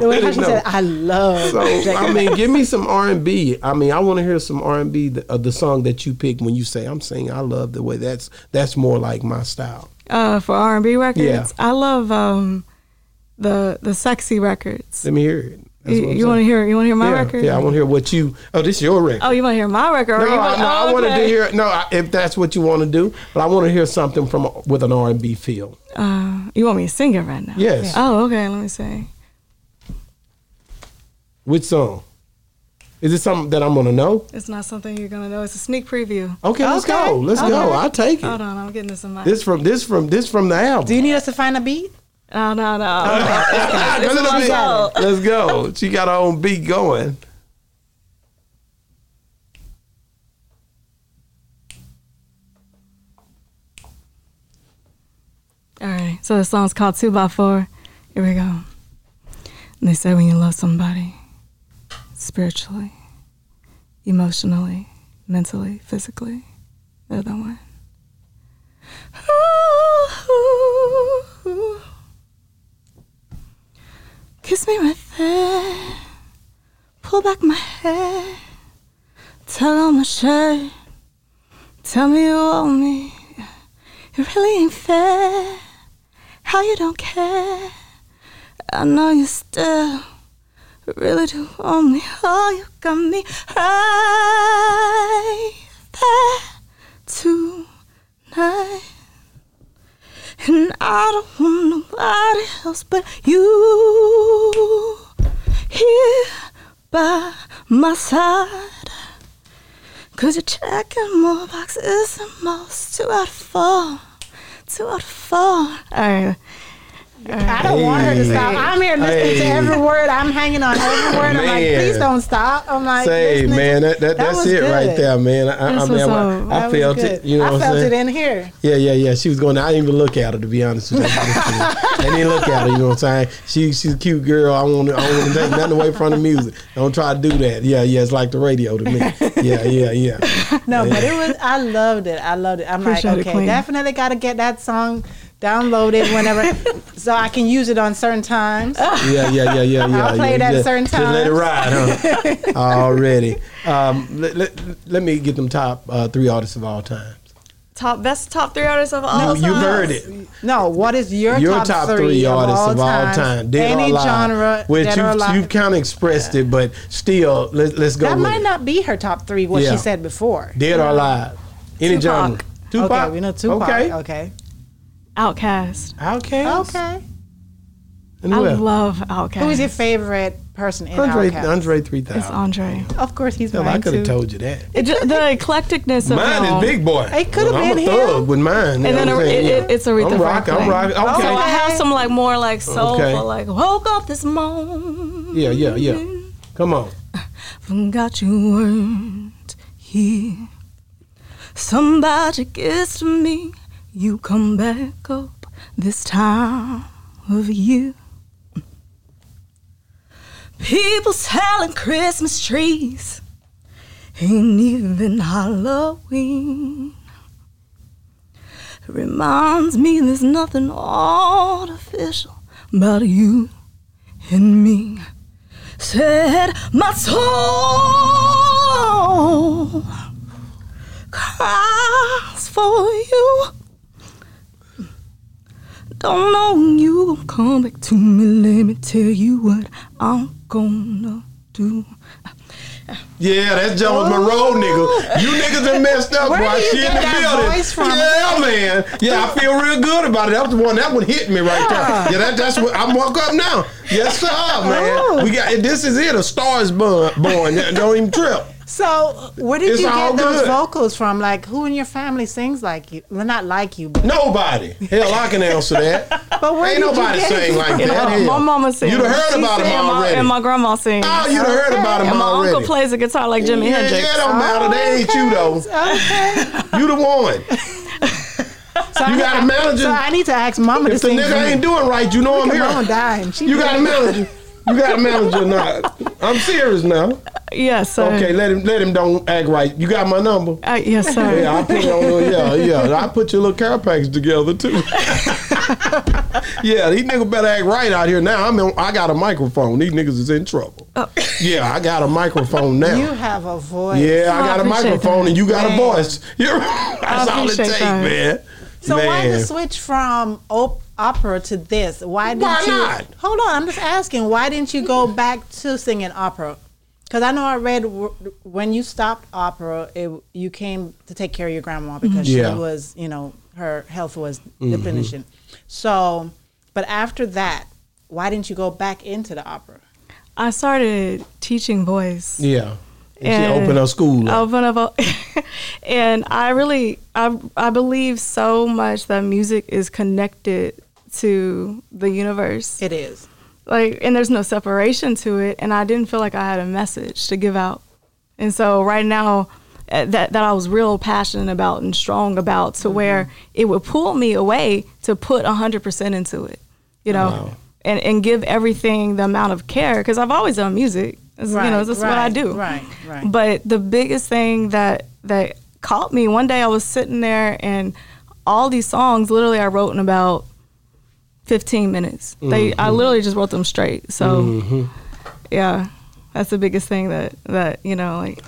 The way how she know. said, I love So Jacob I mean, give me some R and B. I mean, I want to hear some R and B. The, uh, the song that you pick when you say I'm singing, I love the way that's that's more like my style. Uh, for R and B records, Yeah. I love um, the the sexy records. Let me hear it. That's You, you want to hear? You want to hear my yeah, record? Yeah, I want to hear what you. Oh, this is your record. Oh, you want to hear my record? No, you I, want- no, I wanted to okay. hear. No, I, if that's what you want to do, but I want to hear something from with an R and B feel. Uh, you want me to sing it right now? Yes. Oh, okay. Let me see. Which song? Is it something that I'm gonna know? It's not something you're gonna know. It's a sneak preview. Okay, let's Okay. go. Let's Okay. go. I'll take it. Hold on, I'm getting this in my. This from this from this from the album. Do you need us to find a beat? No, no, no. Ah, This is let's, go. She got her own beat going. All right. So the song's called Two by Four. Here we go. And they say when you love somebody, spiritually, emotionally, mentally, physically, they're the one. Kiss me right there. Pull back my hair. Shay, tell me you want me. It really ain't fair how you don't care. I know you still really do want me. Oh, you got me right there tonight. And I don't want nobody else but you here by my side. Cause you're checking more boxes most. Two out of four. Two out of four. All right. I don't want her to stop. I'm here listening to every word. I'm hanging on every word. I'm like, please don't stop. I'm like, Say, man, that, that, That that's was it right there, man. I, I, mean, I. I felt it. You know I what I'm felt saying? it in here. Yeah, yeah, yeah. She was going. I didn't even look at her to be honest with you. I didn't look at her. You know what I'm saying? She she's a cute girl. I want I want to take nothing away from the music. Don't try to do that. Yeah, yeah. It's like the radio to me. Yeah, yeah, yeah. No, but it was. I loved it. I loved it. I'm Appreciate like, okay, Queen. definitely got to get that song downloaded whenever, so I can use it on certain times. Yeah, yeah, yeah, yeah, yeah. I'll play yeah. it at just, certain Just let it ride, huh? Already. Um, let, let, let me get them top uh, three artists of all time. Top best top three artists of all You, time. you've heard it. No, what is your, Your top, top, three, three, of artists all of all times? time, dead Any or alive. genre, Which dead you've, alive. you've kind of expressed it, but still, let, let's go that with might it. not be her top three. What Yeah. she said before. Dead or alive. Any Tupac. genre. Tupac. Okay, we know Tupac. Okay. Okay. Outcast. Outkast. Okay. And I who else? love Outkast. Who is your favorite person in Andre, Outkast? Andre 3000. It's Andre. Of course, he's Hell, mine I could have too. told you that. It ju- the eclecticness of Mine him. is Big Boi. It could have I'm been a thug him. with mine. And then know a- what I'm saying? it- it- it's Aretha I'm rocking. I'm Franklin. rocking. So I have some like more like soulful, Okay. like woke up this morning. Yeah, yeah, yeah. Come on. Forgot you weren't here. Somebody kissed me. You come back up this time of year. People selling Christmas trees. Ain't even Halloween. Reminds me there's nothing artificial about you and me said my soul cries for you. Don't know when you gonna come back to me. Let me tell you what I'm gonna do. Yeah, that's Jones oh. Monroe, nigga. You niggas done messed up, Where boy. She in the building. Yeah, man. Yeah, I feel real good about it. That was the one. That one hit me right there. Yeah, that, that's what I'm woke up now. Yes, sir, man. Oh. We got this. Is it? A star is born. Born. Don't even trip. So, where did It's you get those good. vocals from? Like, who in your family sings like you? Well, not like you, but, Nobody. Hell, I can answer that. but where Ain't did nobody you get sing like from? that. Hell. my mama sings. You'd have heard She about him and my- already. And my grandma sings. Oh, you'd have heard about him and my already. uncle plays a guitar like Jimi yeah, Hendrix. yeah, don't matter. They ain't you though. Okay. You the one. So You I- got a manager? So I need to ask Mama to If the nigga ain't doing right, you know I'm Look at Mama here. dying. She You got a manager. You got a manager now. I'm serious now. Yes, sir. Okay, let him let him don't act right. You got my number. Uh, yes, sir. Yeah, I put it on. Yeah, yeah. I put your little care package together too. yeah, these niggas better act right out here now. I'm in, I got a microphone. These niggas is in trouble. Yeah, I got a microphone now. You have a voice. yeah, I Oh, I got a microphone that. and you got a voice. You're, that's all it takes, man. So man. why the switch from op- opera to this? Why did Why you? not? Hold on, I'm just asking. Why didn't you go back to singing opera? Because I know I read w- when you stopped opera, it, you came to take care of your grandma because Yeah. Mm-hmm. she was, you know, her health was diminishing. So, but after that, why didn't you go back into the opera? I started teaching voice. Yeah. And she opened her school. up. Open up, and I really, I, I believe so much that music is connected to the universe. It is. like and there's no separation to it and i didn't feel like i had a message to give out and so right now uh, that that i was real passionate about and strong about to where it would pull me away to put 100% into it you know Wow. and, and give everything the amount of care because i've always done music It's- you know this that's what i do Right, right. but the biggest thing that that caught me one day I was sitting there and all these songs literally I wrote in about 15 minutes. They I mm-hmm. literally just wrote them straight. So mm-hmm. yeah, that's the biggest thing that that you know like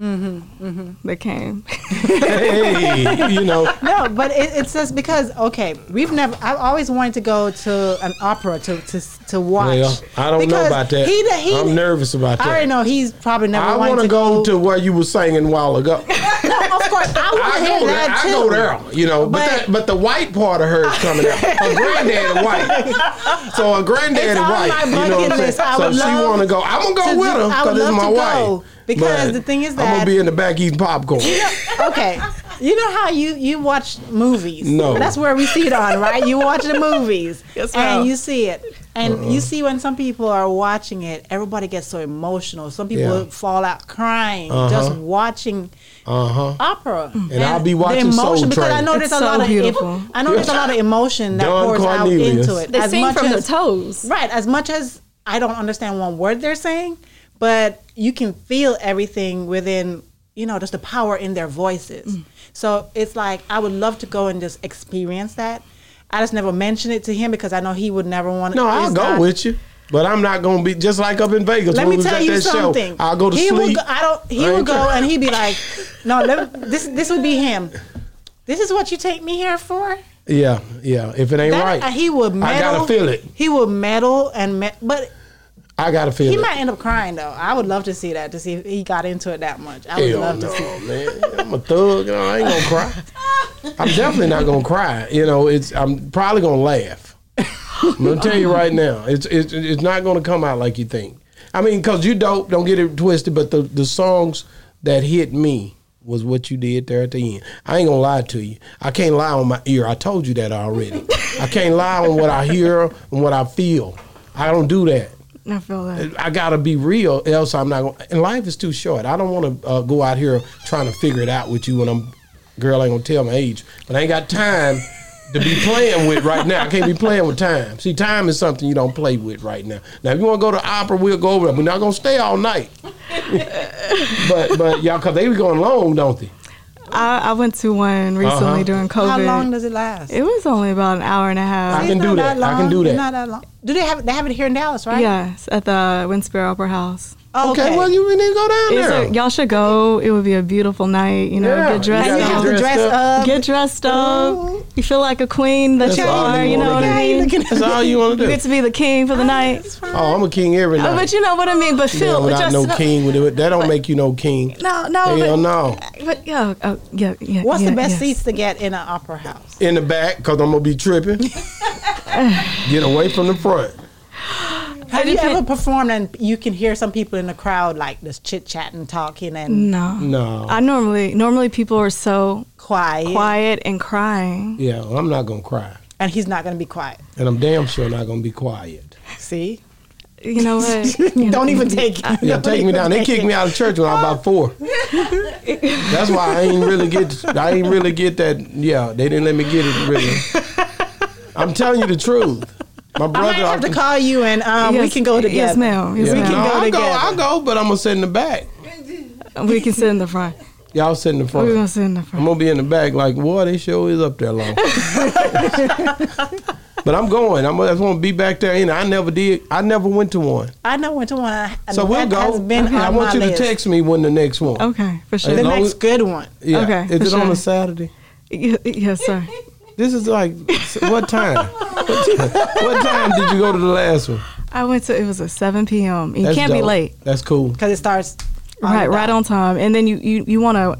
Mm-hmm, mm-hmm. that came. hey, you know, No, but it, it's just because okay, we've never. I've always wanted to go to an opera to to to watch. well, I don't know about that. He, he, I'm nervous about that. I already know he's probably never I want to to go go. to where you were singing a while ago. No, of course, I want I to hear go there. that I too. go there. You know, but But- that, but the white part of her is coming out. Her granddaddy white, so her granddaddy It's white. you know what I'm saying? so she want to go. I'm gonna go to with do- her because it's my to wife. Go, because But the thing is that I'm gonna be in the back eating popcorn. okay. You know how you you watch movies? No. That's where we see it on, right? You watch the movies Yes, and you see it. And Uh-uh. you see when some people are watching it, everybody gets so emotional. Some people Yeah. fall out crying Uh-huh. just watching Uh huh. opera. And, I'll be the watching Soul emotion because I know there's It's a so lot of beautiful. I know there's a lot of emotion that Don pours Cornelius. out into it. They as sing much from as, the toes. Right, as much as I don't understand one word they're saying, but you can feel everything within, you know, just the power in their voices. Mm. So it's like I would love to go and just experience that. I just never mentioned it to him because I know he would never want. To. No, I'll go not- with you. But I'm not gonna be just like up in Vegas Let when me tell at you something. show. I'll go to he sleep. Would go, I don't. He I would go care. and he'd be like, "No, let, this this would be him. This is what you take me here for." yeah, yeah. If it ain't That, right, uh, he would meddle. I gotta feel it. He would meddle and me- but I gotta feel he it. might end up crying though. I would love to see that to see if he got into it that much. I would Hell love no, to see. man. I'm a thug. You know, I ain't gonna cry. I'm definitely not gonna cry. You know, it's I'm probably gonna laugh. I'm gonna tell you right now, it's it's it's not gonna come out like you think. I mean, cause you dope. Don't get it twisted. But the the songs that hit me was what you did there at the end. I ain't gonna lie to you. I can't lie on my ear. I told you that already. I can't lie on what I hear and what I feel. I don't do that. I feel that. I gotta be real, else I'm not. Gonna, and life is too short. I don't want to uh, go out here trying to figure it out with you when I'm. Girl, I ain't gonna tell my age, but I ain't got time to be playing with right now. I can't be playing with time. See, time is something you don't play with right now. Now, if you want to go to opera, we'll go over there. We're not gonna stay all night. but but y'all, cause they be going long, don't they? I, I went to one recently Uh-huh. during COVID. How long does it last? it was only about an hour and a half. I can It's do not that. I can long. do that. It's Not that long. Do they have they have it here in Dallas, right? Yes, at the Winspear Opera House. Oh, Okay, well you need to go down It's there. a, y'all should go. It would be a beautiful night. You know, Yeah, get dressed you And you gotta have up. to dressed dress up. up. Get dressed up. Ooh. You feel like a queen that That's you all are. you You know wanna what do. I mean? That's all you want to You get to be the king for the oh, night. Oh, I'm a king every night. Oh, but you know what I mean. But Yeah, feel without just no king with it, that don't make you no king. No, no. Hell but, no. But yeah, oh, yeah, yeah. What's yeah, the best yes. seats to get in an opera house? in the back because I'm gonna be tripping. Get away from the front. Have you ever performed and you can hear some people in the crowd like just chit chatting, talking, and No. No. I normally normally people are so quiet, quiet and crying. yeah, well, I'm not gonna cry, and he's not going to be quiet. and I'm damn sure not gonna be quiet. See, You know what? You don't know, even take. it. Yeah, don't take me down. They kicked it. me out of church when I was about four. That's why I ain't really get. I ain't really get that. Yeah, they didn't let me get it. Really. I'm telling you the truth. My I brother. might have to call you and um, we can go together. Yes, ma'am. Yes, Yeah, We no, can ma'am. go I'll go. together. I'll go, but I'm gonna sit in the back. We can sit in the front. Y'all sit in the front. We're gonna sit in the front. I'm gonna be in the back like, boy, they show is up there long. but I'm going. I'm, I just want to be back there. And I never did. I never went to one. I never went to one. So we'll go. Has been I on want my you to text me when the next one. Okay, for sure. As long next as- good one. Yeah. Okay, Is for it on a Saturday? Y- Yes, sir. This is like what time? What time, what time did you go to the last one? I went to. It was at 7 p.m. You That's can't be dope. late. That's cool. because it starts Right, right on time. And then you you you want to.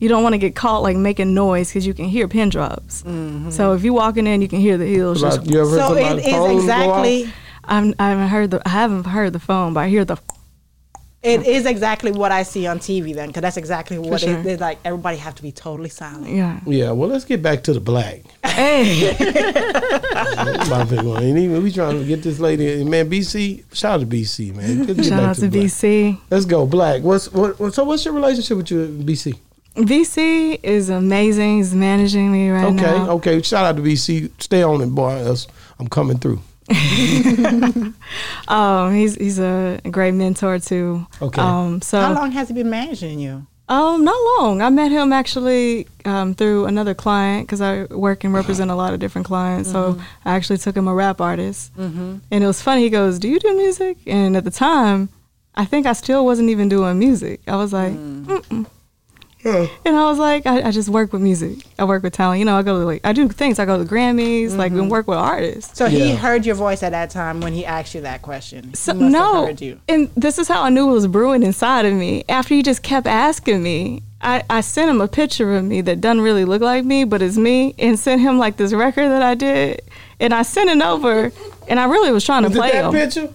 You don't want to get caught like making noise because you can hear pin drops. Mm-hmm. So if you're walking in, you can hear the heels. About- Just, you ever heard So it somebody's is phone go off? exactly. I'm, I haven't heard the I haven't heard the phone, but I hear the. It is exactly what I see on TV then, because that's exactly what sure. it is. Like everybody have to be totally silent. Yeah. Yeah. Well, let's get back to the black. Hey. My big one. And even we trying to get this lady. Man, BC. Shout out to BC, man. Let's get Shout back out to the black. BC. Let's go black. What's what, what? So what's your relationship with you, BC? VC is amazing. He's managing me right Okay, now. okay. Okay. Shout out to BC. Stay on it, boy. Else I'm coming through. Um, he's he's a great mentor too. Okay. Um, so How long has he been managing you? um, not long. I met him actually um, through another client because I work and represent a lot of different clients. So Mm-hmm. I actually took him a rap artist, mm-hmm. and it was funny. He goes, "Do you do music?" And at the time, I think I still wasn't even doing music. I was like, Mm. And I was like, I, I just work with music. I work with talent. You know, I go to like, I do things. I go to Grammys, like, and mm-hmm. work with artists. So he heard your voice at that time when he asked you that question. So, he must have no, heard you. and this is how I knew it was brewing inside of me. After he just kept asking me, I, I sent him a picture of me that doesn't really look like me, but it's me, and sent him like this record that I did, and I sent it over, and I really was trying to Is it play that him. picture?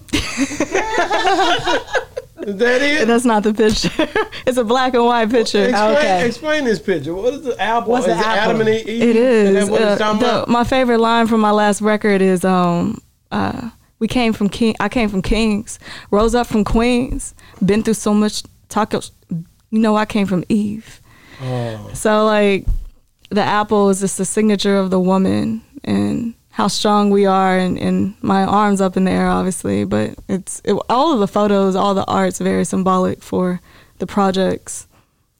Is that it? That's not the picture. it's a black and white picture. Explain, Okay. explain this picture. What is the apple? What's is the it apple? Adam and Eve? It is. that what it's Uh, the- my favorite line from my last record is um uh we came from king I came from kings, rose up from queens, been through so much talk you know I came from Eve. Oh. So like the apple is just the signature of the woman and how strong we are and, and my arms up in the air obviously, but it's it, all of the photos, all the art's very symbolic for the projects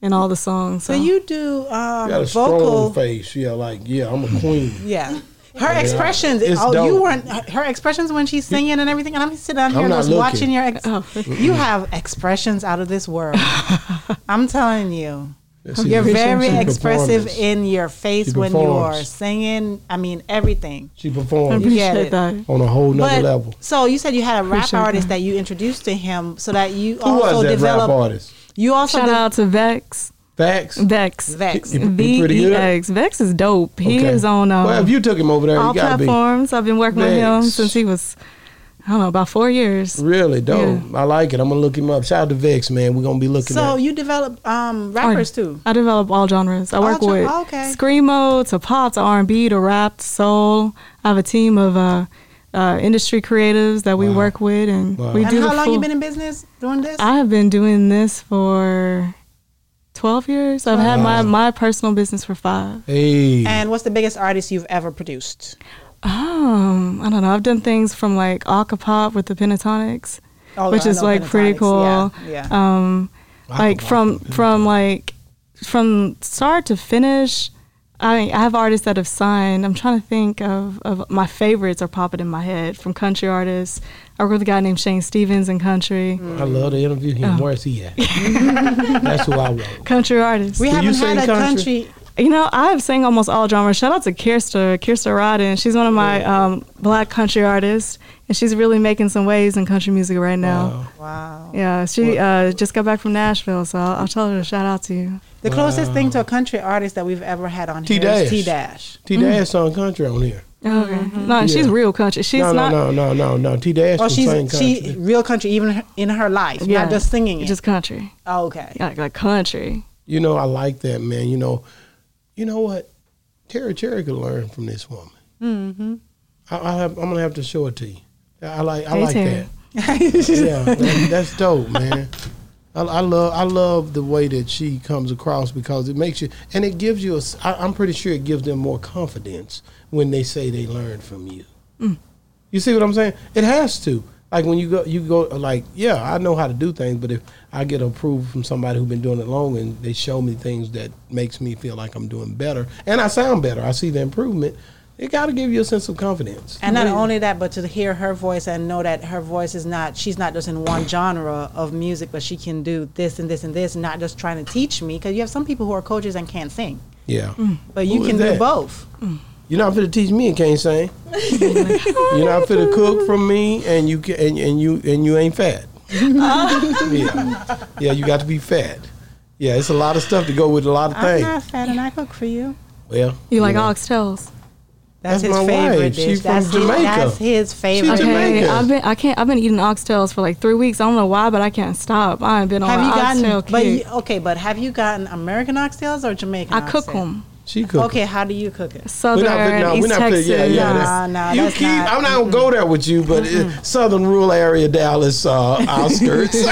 and all the songs. So you do You got um, a strong vocal. face. Yeah, like yeah, I'm a queen. Yeah. Her expressions, It's oh, you weren't her expressions when she's singing and everything. And I'm sitting down here I'm and not just watching your. Ex- Oh. you have expressions out of this world. I'm telling you, She- you're she very expressive in your face when you are singing. I mean everything. She performs You appreciate that. on a whole nother But level. so you said you had a rap Appreciate artist that. that you introduced to him, so that you Who also was that developed. rap artist? You also Shout de- out to Vex. Vex. Vex. Vex. V E X. he V pretty good? X. Vex is dope. He Okay. is on um, well, if you took him over there, all you gotta platforms. I've been working with him since he was, I don't know, about four years. really dope. I like it. I'm gonna look him up. Shout out to Vex, man. We're gonna be looking So at. you develop um, rappers too. I develop all genres. I work gen- with oh, okay. screamo to pop to R and B to rap to soul. I have a team of uh, uh, industry creatives that we Wow. work with, and Wow. we And do how long full. you been in business doing this? I have been doing this for twelve years. I've had my my personal business for five. hey, and what's the biggest artist you've ever produced? Um, I don't know. I've done things from like Acapop with the Pentatonix, Oh, which I is like pretty cool. Yeah, yeah. Um, like from from like from start to finish. I I have artists that have signed. I'm trying to think of, of my favorites are popping in my head from country artists. I work with a guy named Shane Stevens in country. I love to interview him. Oh. Where's he at? That's who I want. Country artists. we Do haven't had a country? country. You know, I've sang almost all genres. Shout out to Kirsta, Kirsta Rodden. She's one of my um, black country artists, and she's really making some waves in country music right now. Wow. Wow. Yeah, she uh, just got back from Nashville, so I'll, I'll tell her to shout out to you. The closest thing to a country artist that we've ever had on here T-Dash. is T Dash. T Dash sung country on here. Okay. No, she's real country. She's no, not no, no, no, no, no. T Dash Oh, can sing she's country. she real country even in her life, not just singing it. Just country. oh, okay. Like, like country. You know, I like that, man. You know, you know what? Terry Cherry could learn from this woman. Mm-hmm. I, I have, I'm gonna have to show it to you. I like, I Hey, like Terry. that. yeah, that, that's dope, man. I, I love, I love the way that she comes across because it makes you, and it gives you. A, I, I'm pretty sure it gives them more confidence when they say they learned from you. You see what I'm saying? It has to. Like when you go, you go like, yeah, I know how to do things, but if I get approval from somebody who's been doing it long and they show me things that makes me feel like I'm doing better and I sound better, I see the improvement. It got to give you a sense of confidence. And not only that, but to hear her voice and know that her voice is not, she's not just in one genre of music, but she can do this and this and this, not just trying to teach me. Because you have some people who are coaches and can't sing, yeah, mm. but you Who is can do that? both. Mm. You're not fit to teach me and can't sing. you're not fit to cook from me and you can, and, and you and you ain't fat. yeah, yeah, you got to be fat. Yeah, it's a lot of stuff to go with a lot of I'm things. not fat and I cook for you. Well, You like know. oxtails? That's, That's his my favorite wife. dish. She's from that's, his, Jamaica. that's his favorite. She's dish. Jamaican. I've been I can't I've been eating oxtails for like three weeks. I don't know why, but I can't stop. I have been on Have an you gotten? oxtail But you, okay, but have you gotten American oxtails or Jamaican? I cook them. She cooked. Okay, how do you cook it? Southern, We're not, no, East we're not Texas. putting, yeah, yeah. Nah, that's- nah, you that's keep, not- I'm not gonna go there with you, but uh, southern rural area Dallas uh, outskirts.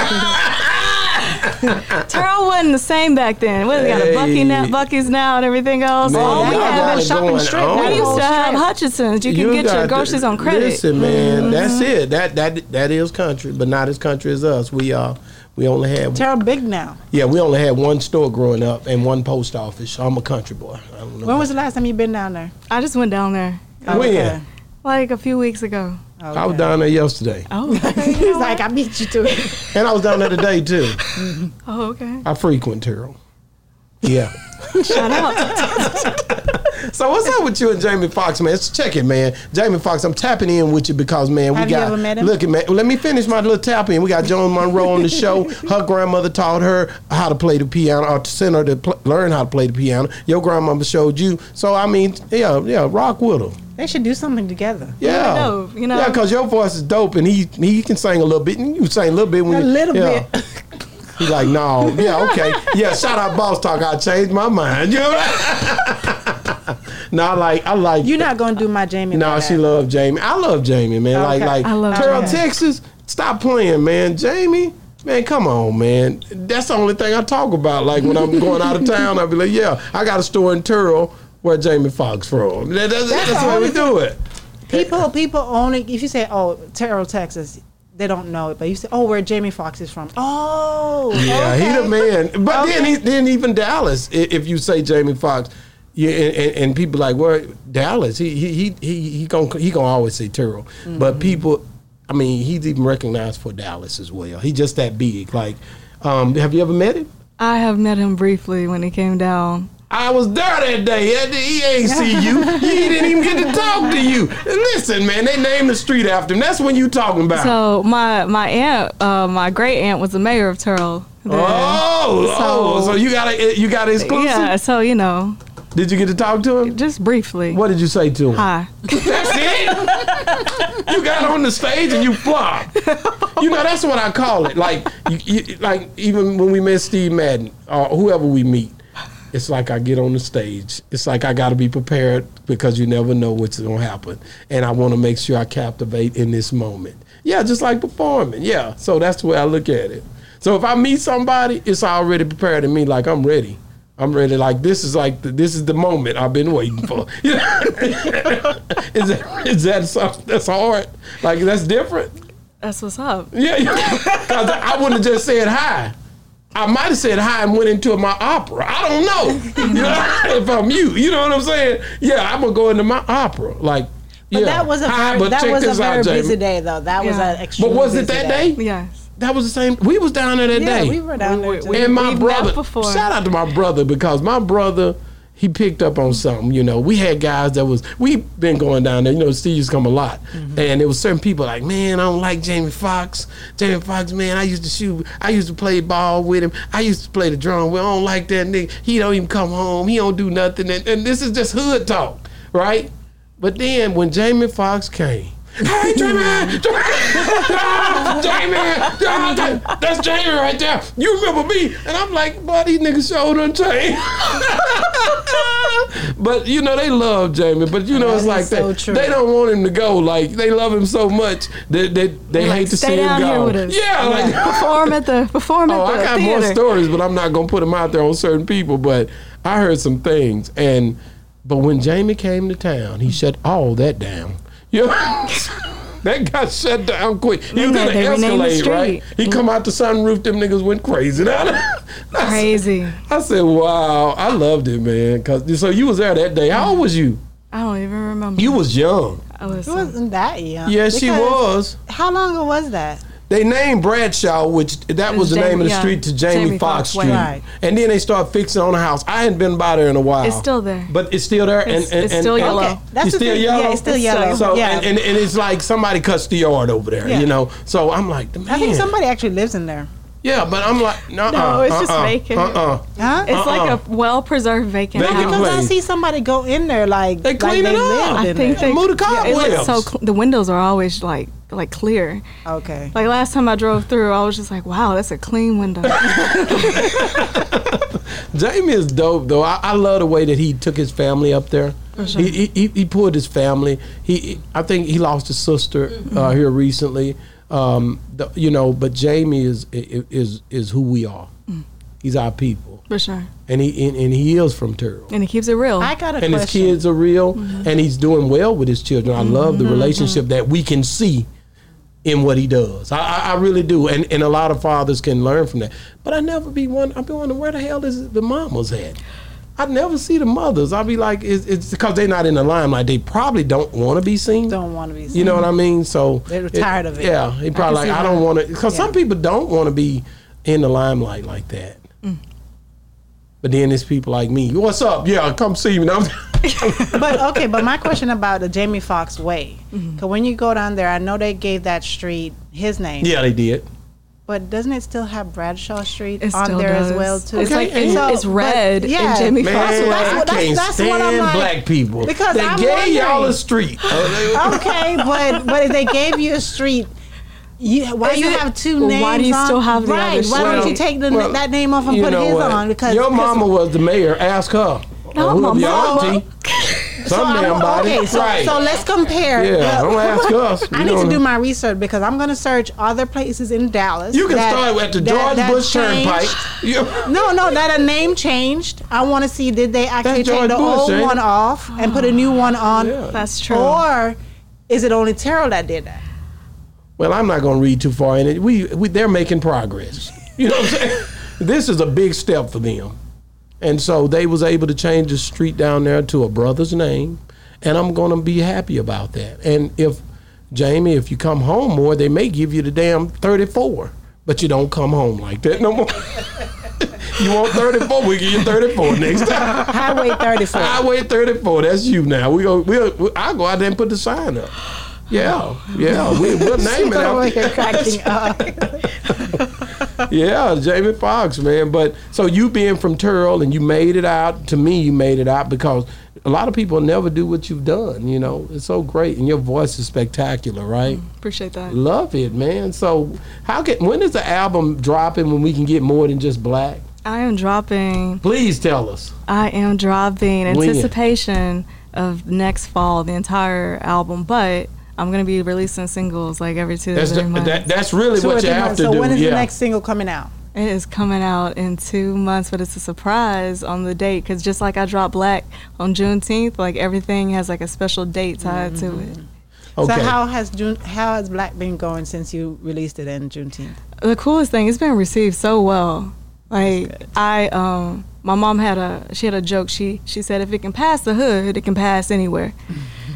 Terrell wasn't the same back then. What, they got a Buc-ee now, Buc-ee's now and everything else. Man, All we y'all had got was shopping going strip. on. We used to have strip. Hutchinson's. You can get got your to- groceries on credit. Listen, man, that's it. That that that is country, but not as country as us. We uh we only had Terrell big now. yeah we only had one store growing up and one post office. So I'm a country boy. I don't know. When was the last time you been down there? I just went down there. when? Okay. Like a few weeks ago. I was down there yesterday, Oh, He's like, I beat you to it. and I was down there today too. oh, okay. I frequent Terrell. Yeah. Shout out. So what's up with you and Jamie Foxx, man? Let's check it, man. Jamie Foxx, I'm tapping in with you because, man, we Have you got. ever met him? Look, at man. Let me finish my little tap in. We got Joan Monroe on the show. Her grandmother taught her how to play the piano, or to send her to pl- learn how to play the piano. Your grandmother showed you. So I mean, yeah, yeah, rock with her. They should do something together. Yeah, know, you know. Yeah, because your voice is dope, and he he can sing a little bit, and you sing a little bit when A you, little yeah. bit. He's like, no, yeah, okay, yeah. Shout out, boss talk. I changed my mind. You know. What no, I like, I like. You're not gonna do my Jamie. No, like she that. love Jamie. I love Jamie, man. Like, Okay. like I love Terrell, Jamie. Texas. Stop playing, man. Jamie, man, come on, man. That's the only thing I talk about. Like when I'm going out of town, I'll be like, yeah, I got a store in Terrell where Jamie Foxx from. That- that's that's, the the way we do it. People, people only. If you say, "Oh, Terrell, Texas," they don't know it. But you say, "Oh, where Jamie Foxx is from." Oh, Yeah, okay. he the man. But then he then even Dallas, if you say Jamie Foxx, yeah, and, and, people like, well, Dallas, he he he he he gonna he gonna always say Terrell. Mm-hmm. But people, I mean, he's even recognized for Dallas as well. He just that big. Like, um, have you ever met him? I have met him briefly when he came down. I was there that day. He- ain't see you. He didn't even get to talk to you. Listen, man, they named the street after him. That's when you talking about. So my my aunt, uh, my great aunt, was the mayor of Terrell. oh, oh, so you got a you got an exclusive. yeah. So you know, Did you get to talk to him? just briefly. What did you say to him? Hi. That's it. you got on the stage and you flop. You know that's what I call it. Like, you, you, like even when we met Steve Madden or whoever we meet, it's like I get on the stage. It's like I got to be prepared because you never know what's gonna happen, and I want to make sure I captivate in this moment. Yeah, just like performing. Yeah, so that's the way I look at it. So if I meet somebody, it's already prepared to me. Like I'm ready. I'm really Like this is like the, this is the moment I've been waiting for. is that is that something that's hard? Like that's different. That's what's up. Yeah, because I wouldn't have just said hi. I might have said hi and went into my opera. I don't know. You know, if I'm you, you know what I'm saying? Yeah, I'm gonna go into my opera. Like, But yeah, that was a hi, very, but that was a this out, very Jamie. busy day, though. That was an extremely But was it busy that day? Yes. That was the same. We was down there that Yeah, day. we were down there. too. and my we've met brother, before. shout out to my brother because my brother, he picked up on something. You know, we had guys that was we been going down there. You know, Steve's come a lot, Mm-hmm. and there was certain people like, man, I don't like Jamie Foxx. Jamie Foxx, man, I used to shoot. I used to play ball with him. I used to play the drum. Well, I don't like that nigga. He don't even come home. He don't do nothing. And, and this is just hood talk, right? But then when Jamie Foxx came. Hey, Jamie! Jamie! Ah, Jamie! Ah, that's Jamie right there. You remember me? And I'm like, boy, these niggas showed on change. but, you know, they love Jamie. But, you know, That it's like so that. They don't want him to go. Like, they love him so much that they, they hate to see him go. us. Yeah, like, Perform at the perform at Oh, the I got theater. more stories, but I'm not gonna put them out there on certain people. But I heard some things, and but when Jamie came to town, he shut all that down. You that got shut down quick. He was They- gonna they renamed the escalate, right? street. He come mm. out the sunroof, them niggas went crazy. I said- Crazy. I said, "Wow, I loved it, man." Cause so you was there that day. How old was you? I don't even remember. You was young. I It listen. wasn't that young. Yes, she was. How long ago was that? They named Bradshaw, which that was the Jamie- name of the yeah, street to Jamie, Jamie Foxx Foxx Street. Right. And then they start fixing on the house. I hadn't been by there in a while. It's still there. But it's still there. It's- and, and, it's still and- yellow. Okay, that's It's still thing. yellow? Yeah, it's still yellow. So yeah. and, and, and it's like somebody cuts the yard over there, Yeah. you know. So I'm like, man, I think somebody actually lives in there. yeah, but I'm like, no, No, it's just uh-uh, vacant. Uh-uh. Huh? It's like Uh-uh. a well preserved vacant Vacant house. Because I see somebody go in there like They like clean it up. lived I think there. they Move the yeah, it looks so. Cl- the windows are always like like clear. Okay. Like last time I drove through, I was just like, wow, that's a clean window. Jamie is dope though. I, I love the way that he took his family up there. sure. He, he, he he pulled his family. He, he- I think he lost his sister Mm-hmm. uh, here recently. Um, the, you know, but Jamie is is is who we are. Mm. He's our people, For sure. and he and, and he is from Terrell. And he keeps it real. I got a and his kids are real, Mm-hmm. and he's doing well with his children. I love the relationship that we can see in what he does. I, I, I really do, and and a lot of fathers can learn from that. But I never be one. I've been wondering where the hell is the mamas at? I never see the mothers. I'll be like, it's, it's because they're not in the limelight. They probably don't want to be seen. Don't want to be. Seen. You know what I mean? So They're tired of it. Yeah, he probably can like I don't want to because some people don't want to be in the limelight like that. Mm. But then there's people like me. What's up? Yeah, come see me. Now, but okay, but my question about the Jamie Foxx way, Mm-hmm. because when you go down there, I know they gave that street his name. yeah, they did. But doesn't it still have Bradshaw Street It on still there as well too? It's like Okay, it's, and- it's red but, in yeah. Jamie Man, Foxx. what- that's I what- that's- can't that's stand what I'm like- black people. Because they I'm gave y'all a street. Okay, but but if they gave you a street, you, why Is you it- have two names? why do you on? still have the right? other Why don't you take the, Well, that name off and put his what? on? Because your 'cause- mama was the mayor. Ask her. No, Or my mama. auntie. So Some I'm- damn body. okay, so, right. so let's compare. Yeah, don't ask us. I need to don't- my research because I'm going to search other places in Dallas. you can that- start at the that- George that Bush. Turnpike. No, no, that a name changed. I want to see did they actually That's take the Bush, old ain't one off and put a new one on, Yeah. That's true. or is it only Terrell that did that? Well, I'm not going to read too far in it. We, we they're making progress. You know what I'm saying? this is a big step for them. And so they was able to change the street down there to a brother's name, and I'm going to be happy about that. And if Jamie, if you come home more, they may give you the damn 34, but you don't come home like that no more. you want 34, we give you 34 next time. Highway 34. Highway 34, that's you now. We go we'll, I'll go out there and put the sign up. Yeah, yeah, we, we'll name it here cracking up. yeah, Jamie Foxx, man. But so you being from Terrell and you made it out. To me, you made it out because a lot of people never do what you've done. You know, it's so great, and your voice is spectacular, right? Mm, appreciate that. Love it, man. So how can when is the album dropping? When we can get more than just black? I am dropping. Please tell us. I am dropping When? anticipation of next fall, the entire album, but I'm gonna be releasing singles like every two That's the, months. that, that's really So, what you within- have to so do. when is yeah. the next single coming out? It is coming out in two months, but it's a surprise on the date because just like I dropped Black on Juneteenth, like everything has like a special date tied to it. okay. So how has June, how has Black been going since you released it in Juneteenth? The coolest thing, it's been received so well. Like I, um, my mom had a she had a joke. She she said if it can pass the hood, it can pass anywhere.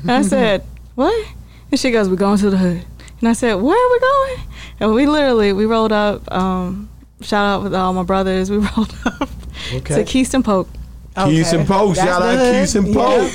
And I said what? And she goes, we're going to the hood. And I said, where are we going? And we literally we rolled up. Um, shout out with all my brothers. We rolled up Okay. to Keystone Polk. Keys and Poke. That's Shout out hood. Keys and Yeah.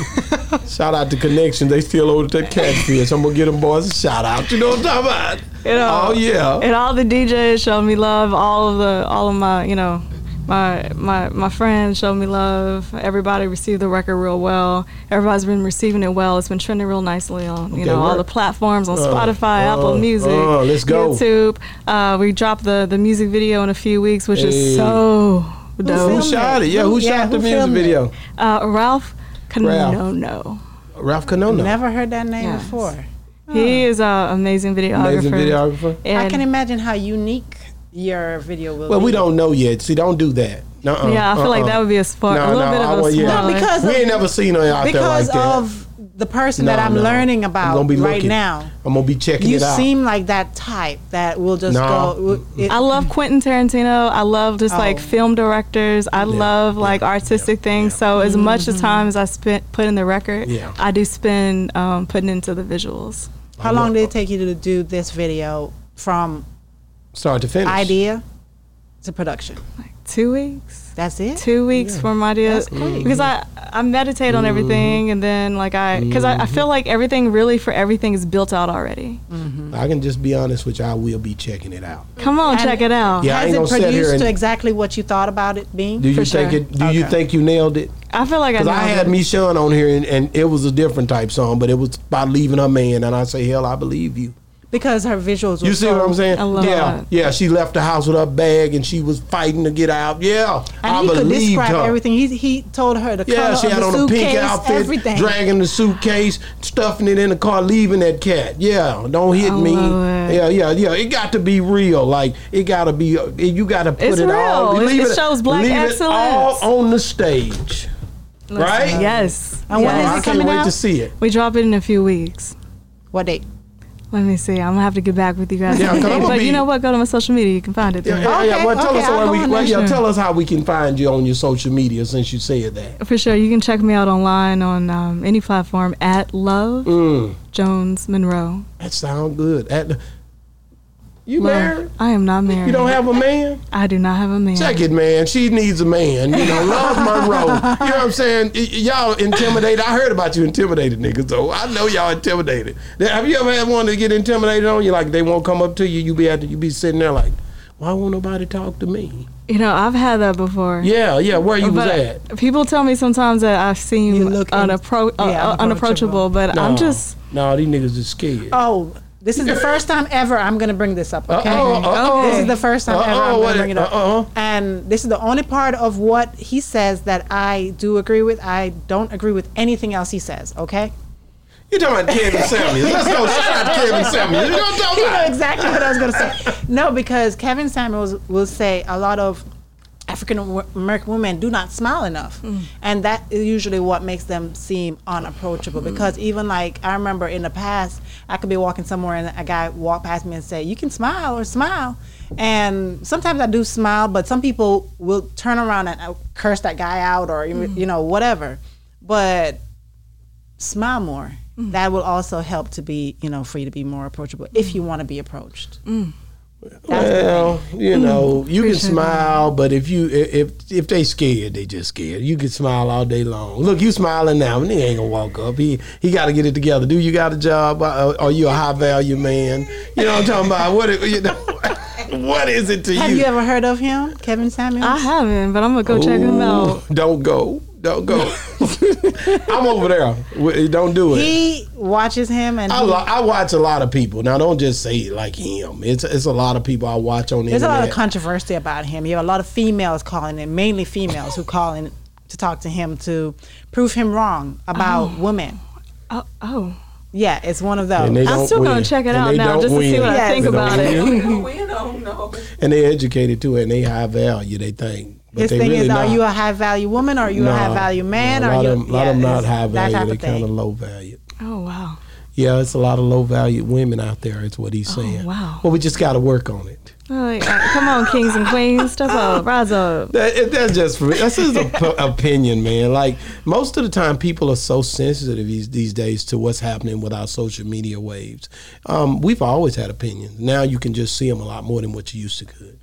Poke. shout out to Connection. They still owe that catfish. I'm gonna get them boys a shout out. You know what I'm talking about? You know, oh yeah. and all the DJs showed me love. All of the, all of my, you know, my my my friends showed me love. Everybody received the record real well. Everybody's been receiving it well. It's been trending real nicely on, you Okay, know, all the platforms on Uh, Spotify, Apple uh, Music, uh, let's go. YouTube. Uh, we dropped the the music video in a few weeks, which Hey. is so dope. Who dope. shot it? Yeah, who, Who- yeah, shot the who music filmed it? video? Uh, Ralph Ralph. Canono. Ralph Canono. Never heard that name Yes. before. He is an amazing videographer. Amazing videographer. I can imagine how unique your video will Well, be. we don't know yet. See, don't do that. Nuh-uh, yeah, I feel like uh-uh. that would be a spark, No, a little no, bit of a want- yeah. spark. No, because we of- ain't never seen her out there like that. Because of the person no, that I'm no. learning I'm about gonna be right looking. now. I'm gonna be checking You it out. seem like that type that will just No. go. it- I love Quentin Tarantino. I love just like Oh. film directors. I love like artistic things. So as much as time as I spent putting the record, Yeah. I do spend um, putting into the visuals. How long did it take you to do this video from Start to finish. idea to production? Like Two weeks. That's it. Two weeks from idea That's great. because I I meditate on mm-hmm. everything and then like I because I, I mm-hmm. feel like everything really for everything is built out already. Mm-hmm. I can just be honest with you. I will be checking it out. Come on, And- check it out. Yeah, I Has ain't it gonna sit here produced and- to exactly what you thought about it being? Do you For think sure. it? Do you think you nailed it? I feel like I, Because I had it. me Sean on here, and, and it was a different type song, but it was about leaving her man, and I say, hell, I believe you. Because her visuals. You see so, what I'm saying? I love yeah, that. yeah. She left the house with her bag, and she was fighting to get out. Yeah, And I he could believed describe her. everything. He he told her the Yeah, color she of had the on a pink outfit, everything. dragging the suitcase, stuffing it in the car, leaving that cat. Yeah, don't hit I me. love it. Yeah, yeah, yeah. It got to be real. Like it got to be. You got to put It's it all. real. It- it shows black leave excellence. It all on the stage, right? Yes. And when Oh, is I it can't coming wait out? to see it. We drop it in a few weeks. What date? Let me see. I'm gonna have to get back with you guys. Yeah, I'm but be- you know what? Go to my social media. You can find it Yeah, there. yeah, yeah. Okay, Well, tell okay, us where we. Well, yeah, tell us how we can find you on your social media since you said that. For sure. You can check me out online on um, any platform at Love Mm, Jones Monroe. that sounds good. At, you Love. married? I am not married. You don't have a man? I do not have a man. Check it, man. She needs a man. You know, love Monroe. You know what I'm saying? Y- y'all intimidated. I heard about you intimidated niggas, so I know y'all intimidated. Now, Have you ever had one to get intimidated on you? Like they won't come up to you, you be at the, you be sitting there like, why won't nobody talk to me? You know, I've had that before. Yeah, yeah. Where you was at? people tell me sometimes that I seem You look in- uh, yeah, uh, unapproachable, but No, I'm just no. These niggas is scared. Oh, this is the first time ever I'm going to bring this up. Okay. Uh-oh, uh-oh. This is the first time ever Uh-oh, I'm going to bring it up. And this is the only part of what he says that I do agree with. I don't agree with anything else he says. Okay. You're talking about Kevin Samuels? Let's go shout out Kevin Samuels. You know what I'm talking You know exactly what I was going to say. No, because Kevin Samuels will say a lot of African American women do not smile enough, mm. and that is usually what makes them seem unapproachable. Mm. Because even like I remember in the past, I could be walking somewhere and a guy walk past me and say, "You can smile or smile," and sometimes I do smile, but some people will turn around and uh, curse that guy out or you mm. know whatever. But smile more. That will also help to be, you know, for you to be more approachable if you want to be approached. Well, you know, you can Appreciate smile, but if you if if they scared, they just scared. You can smile all day long. Look, you smiling now, and he ain't gonna walk up. He he got to get it together. Do you got a job? Uh, Are you a high value man? You know what I'm talking about? What it- you know? What is it to Have you? Have you ever heard of him, Kevin Samuels? I haven't, but I'm gonna go check him out. Don't go. Don't go. I'm over there. We- Don't do it. he watches him, and I, he- I watch a lot of people. Now, don't just say it like him. It's it's a lot of people I watch on the there's a lot of controversy about him. You have a lot of females calling in, mainly females who call in to talk to him to prove him wrong about oh. women. Oh, oh. Yeah, it's one of those. I'm don't still gonna check it And out now don't just to see win. what I think They don't about it. win. and they educated too, and they high value. They think. But His they thing really is, not. are you a high value woman or are you a high value man? no, a or lot you, of them, a lot of them not high value. type They of kind of thing. low value. Oh wow. Yeah, it's a lot of low valued women out there. Is what he's saying. Oh, wow. Well, we just got to work on it. Oh, uh, come on, kings and queens, step up, rise up. That, that's just for that's his op- opinion, man. Like most of the time, people are so sensitive these these days to what's happening with our social media waves. Um, we've always had opinions. Now you can just see them a lot more than what you used to could.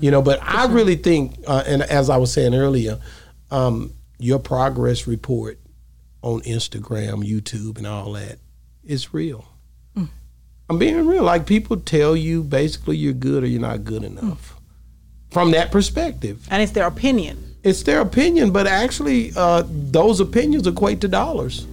You know, but I really think, uh, and as I was saying earlier, um, your progress report on Instagram, YouTube, and all that is real. I'm being real. Like people tell you basically you're good or you're not good enough. From that perspective, And it's their opinion. it's their opinion, but actually, uh, those opinions equate to dollars.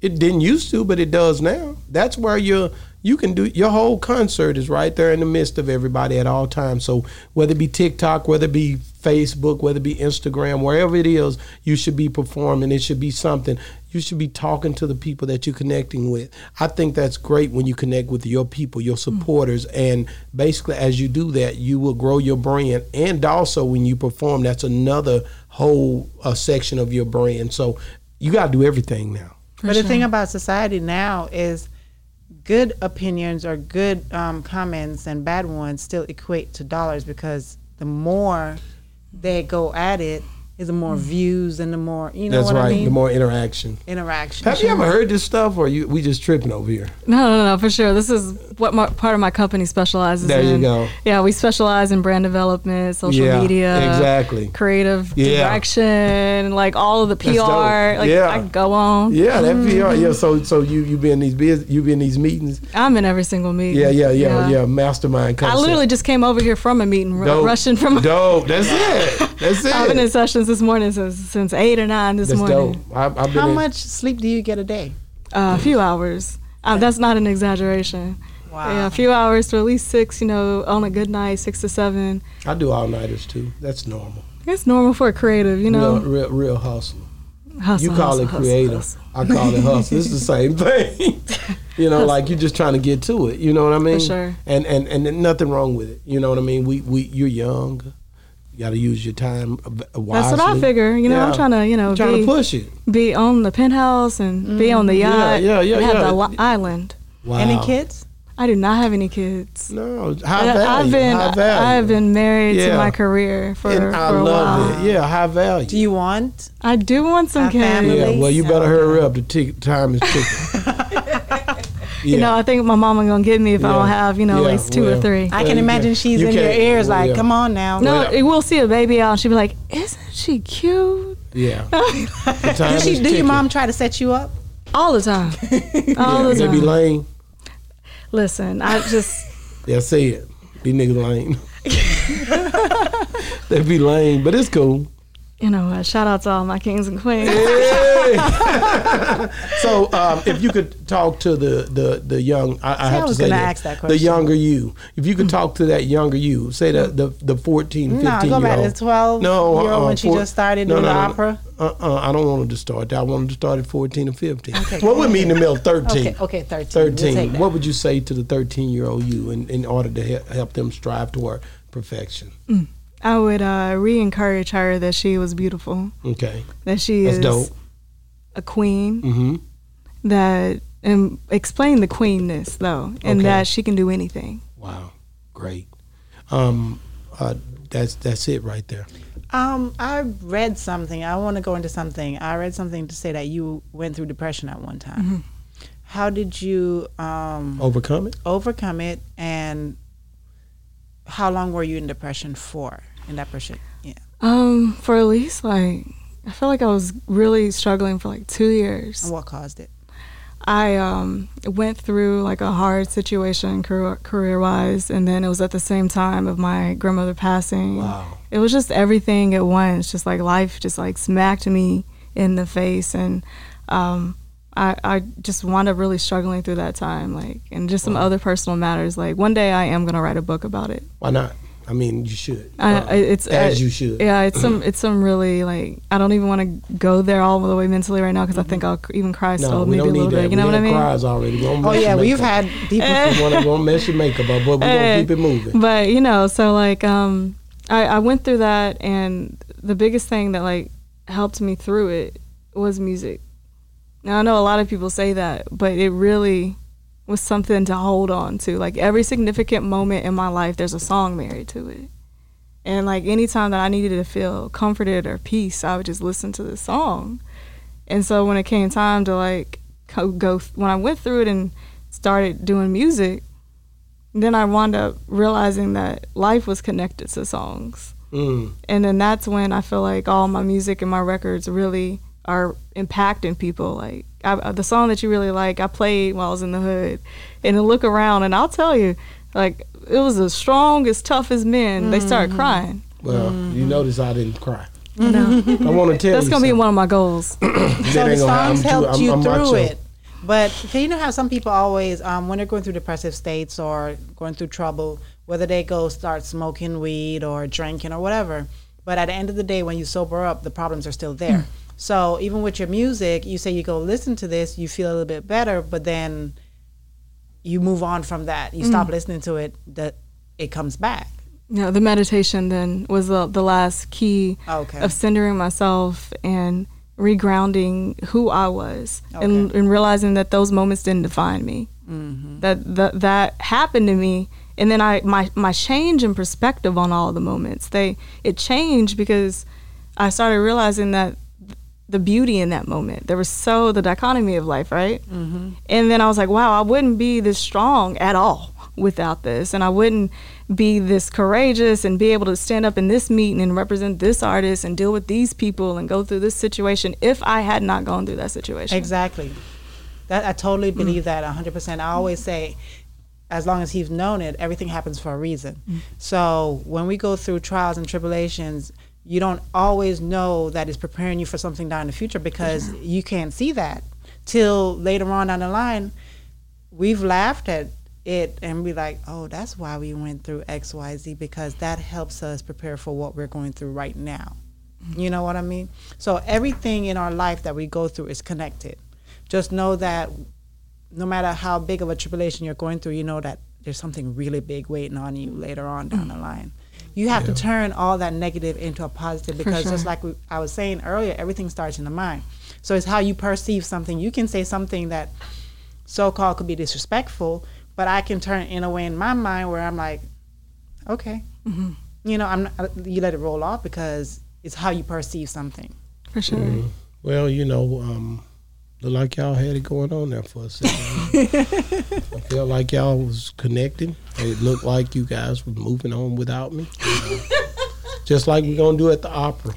It didn't used to, but it does now. That's where your you can do your whole concert is right there in the midst of everybody at all times. So whether it be TikTok, whether it be Facebook, whether it be Instagram, wherever it is, you should be performing. It should be something. You should be talking to the people that you're connecting with. I think that's great when you connect with your people, your supporters, and basically as you do that, you will grow your brand. And also when you perform, that's another whole uh, section of your brand. So you got to do everything now. but the thing about society now is good opinions or good um, comments and bad ones still equate to dollars because the more they go at it, is the more views and the more you know That's what right. I mean. The more interaction. interaction. Have you ever heard this stuff, or you we just tripping over here? No, no, no, for sure. This is what my, part of my company specializes There in. There you go. Yeah, we specialize in brand development, social Yeah, media, exactly. creative Yeah. direction, like all of the PR. Like Yeah. I go on. Yeah, that Mm-hmm. VR. Yeah, so so you you be in these biz, you be in these meetings. I'm in every single meeting. Yeah, yeah, yeah, yeah. Mastermind. I literally just came over here from a meeting, Dope. rushing from. dope. That's it. That's it. I've been in sessions this morning since since eight or nine this That's morning. dope. I, I've been How in- much sleep do you get a day? Uh, a few hours. Uh, that's not an exaggeration. Wow. Yeah, a few hours to at least six. You know, on a good night, six to seven. I do all nighters too. That's normal. It's normal for a creative. You know, real, real, real hustle. hustle, You call hustle, it creative. hustle. I call it hustle. It's the same thing. you know, like you're just trying to get to it. You know what I mean? sure. And and and nothing wrong with it. You know what I mean? We we you're young. You got to use your time wisely. That's what I figure. You know, I'm trying to, you know, trying be, to push it. be on the penthouse and be on the mm-hmm. yacht. yeah, yeah, and have yeah. the li- island. Wow. Any kids? I do not have any kids. No, high I- value. I've been high value. I've been married Yeah. to my career for, and I for a love while. it. Yeah, high value. Do you want? I do want some A kids. family? yeah, well, you better hurry up. The tick time is ticking. You know, I think my mama gonna get me if I don't have, you know, Yeah, at least two well, or three. I can imagine can't- she's you in your ears well, like, yeah. come on now. no, Well, we'll see a baby out and she'll be like, "Isn't she cute?" yeah. The Did she, do your mom try to set you up? All the time, all Yeah, the they be lame. Listen, I just Yeah, say it. These niggas lame. they be lame, but it's cool. You know what? Shout out to all my kings and queens. So, um, if you could talk to the the the young, I, I have I to was say gonna that, ask that the younger you. If you could talk to that younger you, say the the, the 14, 15 No, go back to 12 No, year old uh, when she four- just started no, doing no, the no, no. opera. Uh-uh, I don't want her to start that. I want her to start at 14 or 15. well, we're meeting in the middle, 13. Okay, okay, 13. We'll 13. what would you say to the 13 year old you in, in order to he- help them strive toward perfection? I would uh, re-encourage her that she was beautiful, Okay. that she That's is dope. a queen, Mm-hmm. that and explain the queenness though, and Okay. that she can do anything. Wow. Great. Um, uh, that's that's it right there. Um, I read something. I want to go into something. I read something to say that you went through depression at one time. Mm-hmm. How did you um, Overcome it. overcome it, and how long were you in depression for? In depression, yeah. Um, for at least like I felt like I was really struggling for like two years. And what caused it? I um, went through like a hard situation career wise, and then it was at the same time of my grandmother passing. Wow. It was just everything at once. Just like life, just like smacked me in the face, and um, I I just wound up really struggling through that time. Like, and just some other personal matters. Like one day I am gonna write a book about it. Why not? I mean, you should. I, Uh, it's as I- you should. Yeah, it's some it's some really like I don't even want to go there all the way mentally right now because I think I'll even cry No, we maybe a little bit. that. You know we what I mean? cries already. Oh yeah, we've had people. Want to mess your makeup up, but we're gonna keep it moving. But you know, so like um, I, I went through that, and the biggest thing that like helped me through it was music. Now I know a lot of people say that, but it really was something to hold on to. Like every significant moment in my life, there's a song married to it. And like anytime that I needed to feel comforted or peace, I would just listen to this song. And so when it came time to like go, go when I went through it and started doing music, then I wound up realizing that life was connected to songs. Mm. And then that's when I feel like all my music and my records really are impacting people. Like I, the song that you really like, I played while I was in the hood, and I look around and I'll tell you, like it was as strong as tough as men. They started crying. Well, you notice I didn't cry. No, I want to tell you that's you gonna be one of my goals. So the ain't gonna- I'm songs too- helped I'm- you I'm through macho. it. But can you know how some people always, um, when they're going through depressive states or going through trouble, whether they go start smoking weed or drinking or whatever, but at the end of the day, when you sober up, the problems are still there. So even with your music, you say you go listen to this, you feel a little bit better, but then you move on from that. You stop listening to it, that it comes back. Yeah, the meditation then was the, the last key Okay. of centering myself and regrounding who I was and, and realizing that those moments didn't define me. Mm-hmm. That, that that happened to me, and then I my my change in perspective on all the moments they it changed because I started realizing that the beauty in that moment. There was so the dichotomy of life, right? Mm-hmm. And then I was like, wow, I wouldn't be this strong at all without this, and I wouldn't be this courageous and be able to stand up in this meeting and represent this artist and deal with these people and go through this situation if I had not gone through that situation. Exactly. That I totally believe that 100%. I always say as long as he's known it, everything happens for a reason. So when we go through trials and tribulations, you don't always know that it's preparing you for something down in the future because mm-hmm. you can't see that till later on down the line. We've laughed at it and be like, oh, that's why we went through X, Y, Z because that helps us prepare for what we're going through right now. Mm-hmm. You know what I mean? So everything in our life that we go through is connected. Just know that no matter how big of a tribulation you're going through, you know that there's something really big waiting on you later on down the mm-hmm. line. You have to turn all that negative into a positive because just like we, I was saying earlier, everything starts in the mind. So it's how you perceive something. You can say something that so called could be disrespectful, but I can turn it in a way in my mind where I'm like, okay, you know, I'm not, you let it roll off because it's how you perceive something. For sure. Mm-hmm. Well, you know, um, look like y'all had it going on there for a second. I felt like y'all was connecting. It looked like you guys was moving on without me. Just like we're gonna do at the opera.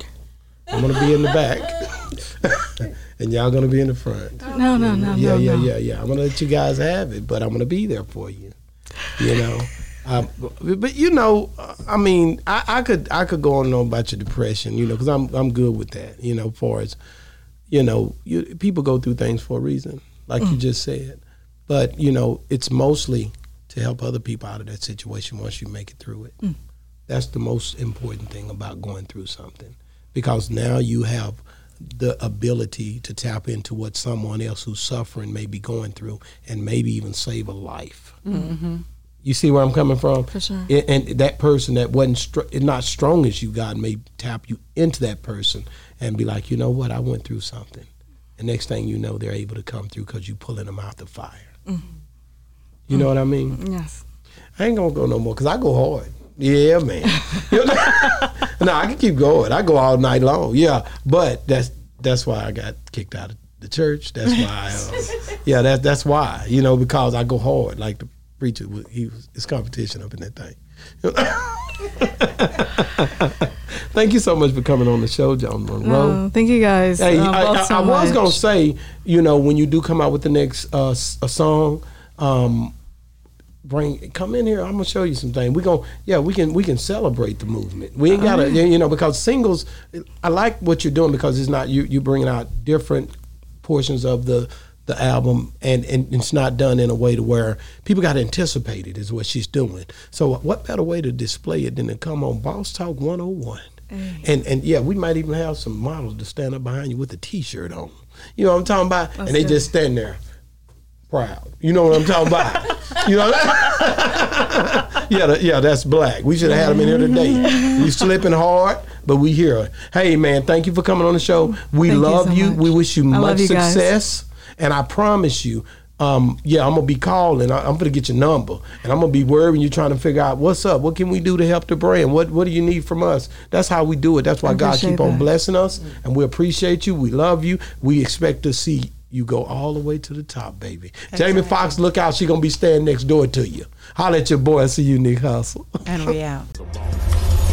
I'm gonna be in the back, and y'all gonna be in the front. No, no, no, yeah, no, yeah, no. yeah, yeah. I'm gonna let you guys have it, but I'm gonna be there for you. You know. Um, but you know, I mean, I, I could I could go on and on about your depression, you know, because I'm I'm good with that, you know, as far as you know, you, people go through things for a reason, like you mm. just said. But you know, it's mostly to help other people out of that situation once you make it through it. Mm. That's the most important thing about going through something, because now you have the ability to tap into what someone else who's suffering may be going through, and maybe even save a life. Mm-hmm. You see where I'm coming from? For sure. And, and that person that wasn't str- not strong as you, God may tap you into that person and be like, you know what, I went through something. And next thing you know, they're able to come through because you're pulling them out the fire. You know what I mean? Yes. I ain't gonna go no more because I go hard. Yeah, man. No, I can keep going. I go all night long. Yeah, but that's that's why I got kicked out of the church. That's why. Um, yeah, that that's why. You know, because I go hard. Like the preacher, he was his competition up in that thing. Thank you so much for coming on the show, John Monroe. Oh, thank you guys. Hey, uh, I, I- so I was gonna say, you know, when you do come out with the next uh, a song, um, bring come in here. I'm gonna show you some things. We going yeah, we can we can celebrate the movement. We ain't gotta you know because singles. I like what you're doing because it's not you you bringing out different portions of the the album and, and it's not done in a way to where people got to anticipate it is what she's doing so what better way to display it than to come on boss talk 101 mm. and and yeah we might even have some models to stand up behind you with a t-shirt on you know what i'm talking about and they good. just stand there proud you know what i'm talking about you know yeah, that- yeah, that's black. We should have had him in here today. We slipping hard, but we here. Hey, man, thank you for coming on the show. We Thank you love so you. We wish you I much you success, and I promise you. Um, yeah, I'm gonna be calling. I- I'm gonna get your number, and I'm gonna be worrying You're trying to figure out what's up. What can we do to help the brand? What What do you need from us? That's how we do it. That's why God keep on that. blessing us, and we appreciate you. We love you. We expect to see you go all the way to the top, baby. Jamie Foxx, look out. She gonna be standing next door to you. Holla at your boy. I see you, Nick Hustle. And we out.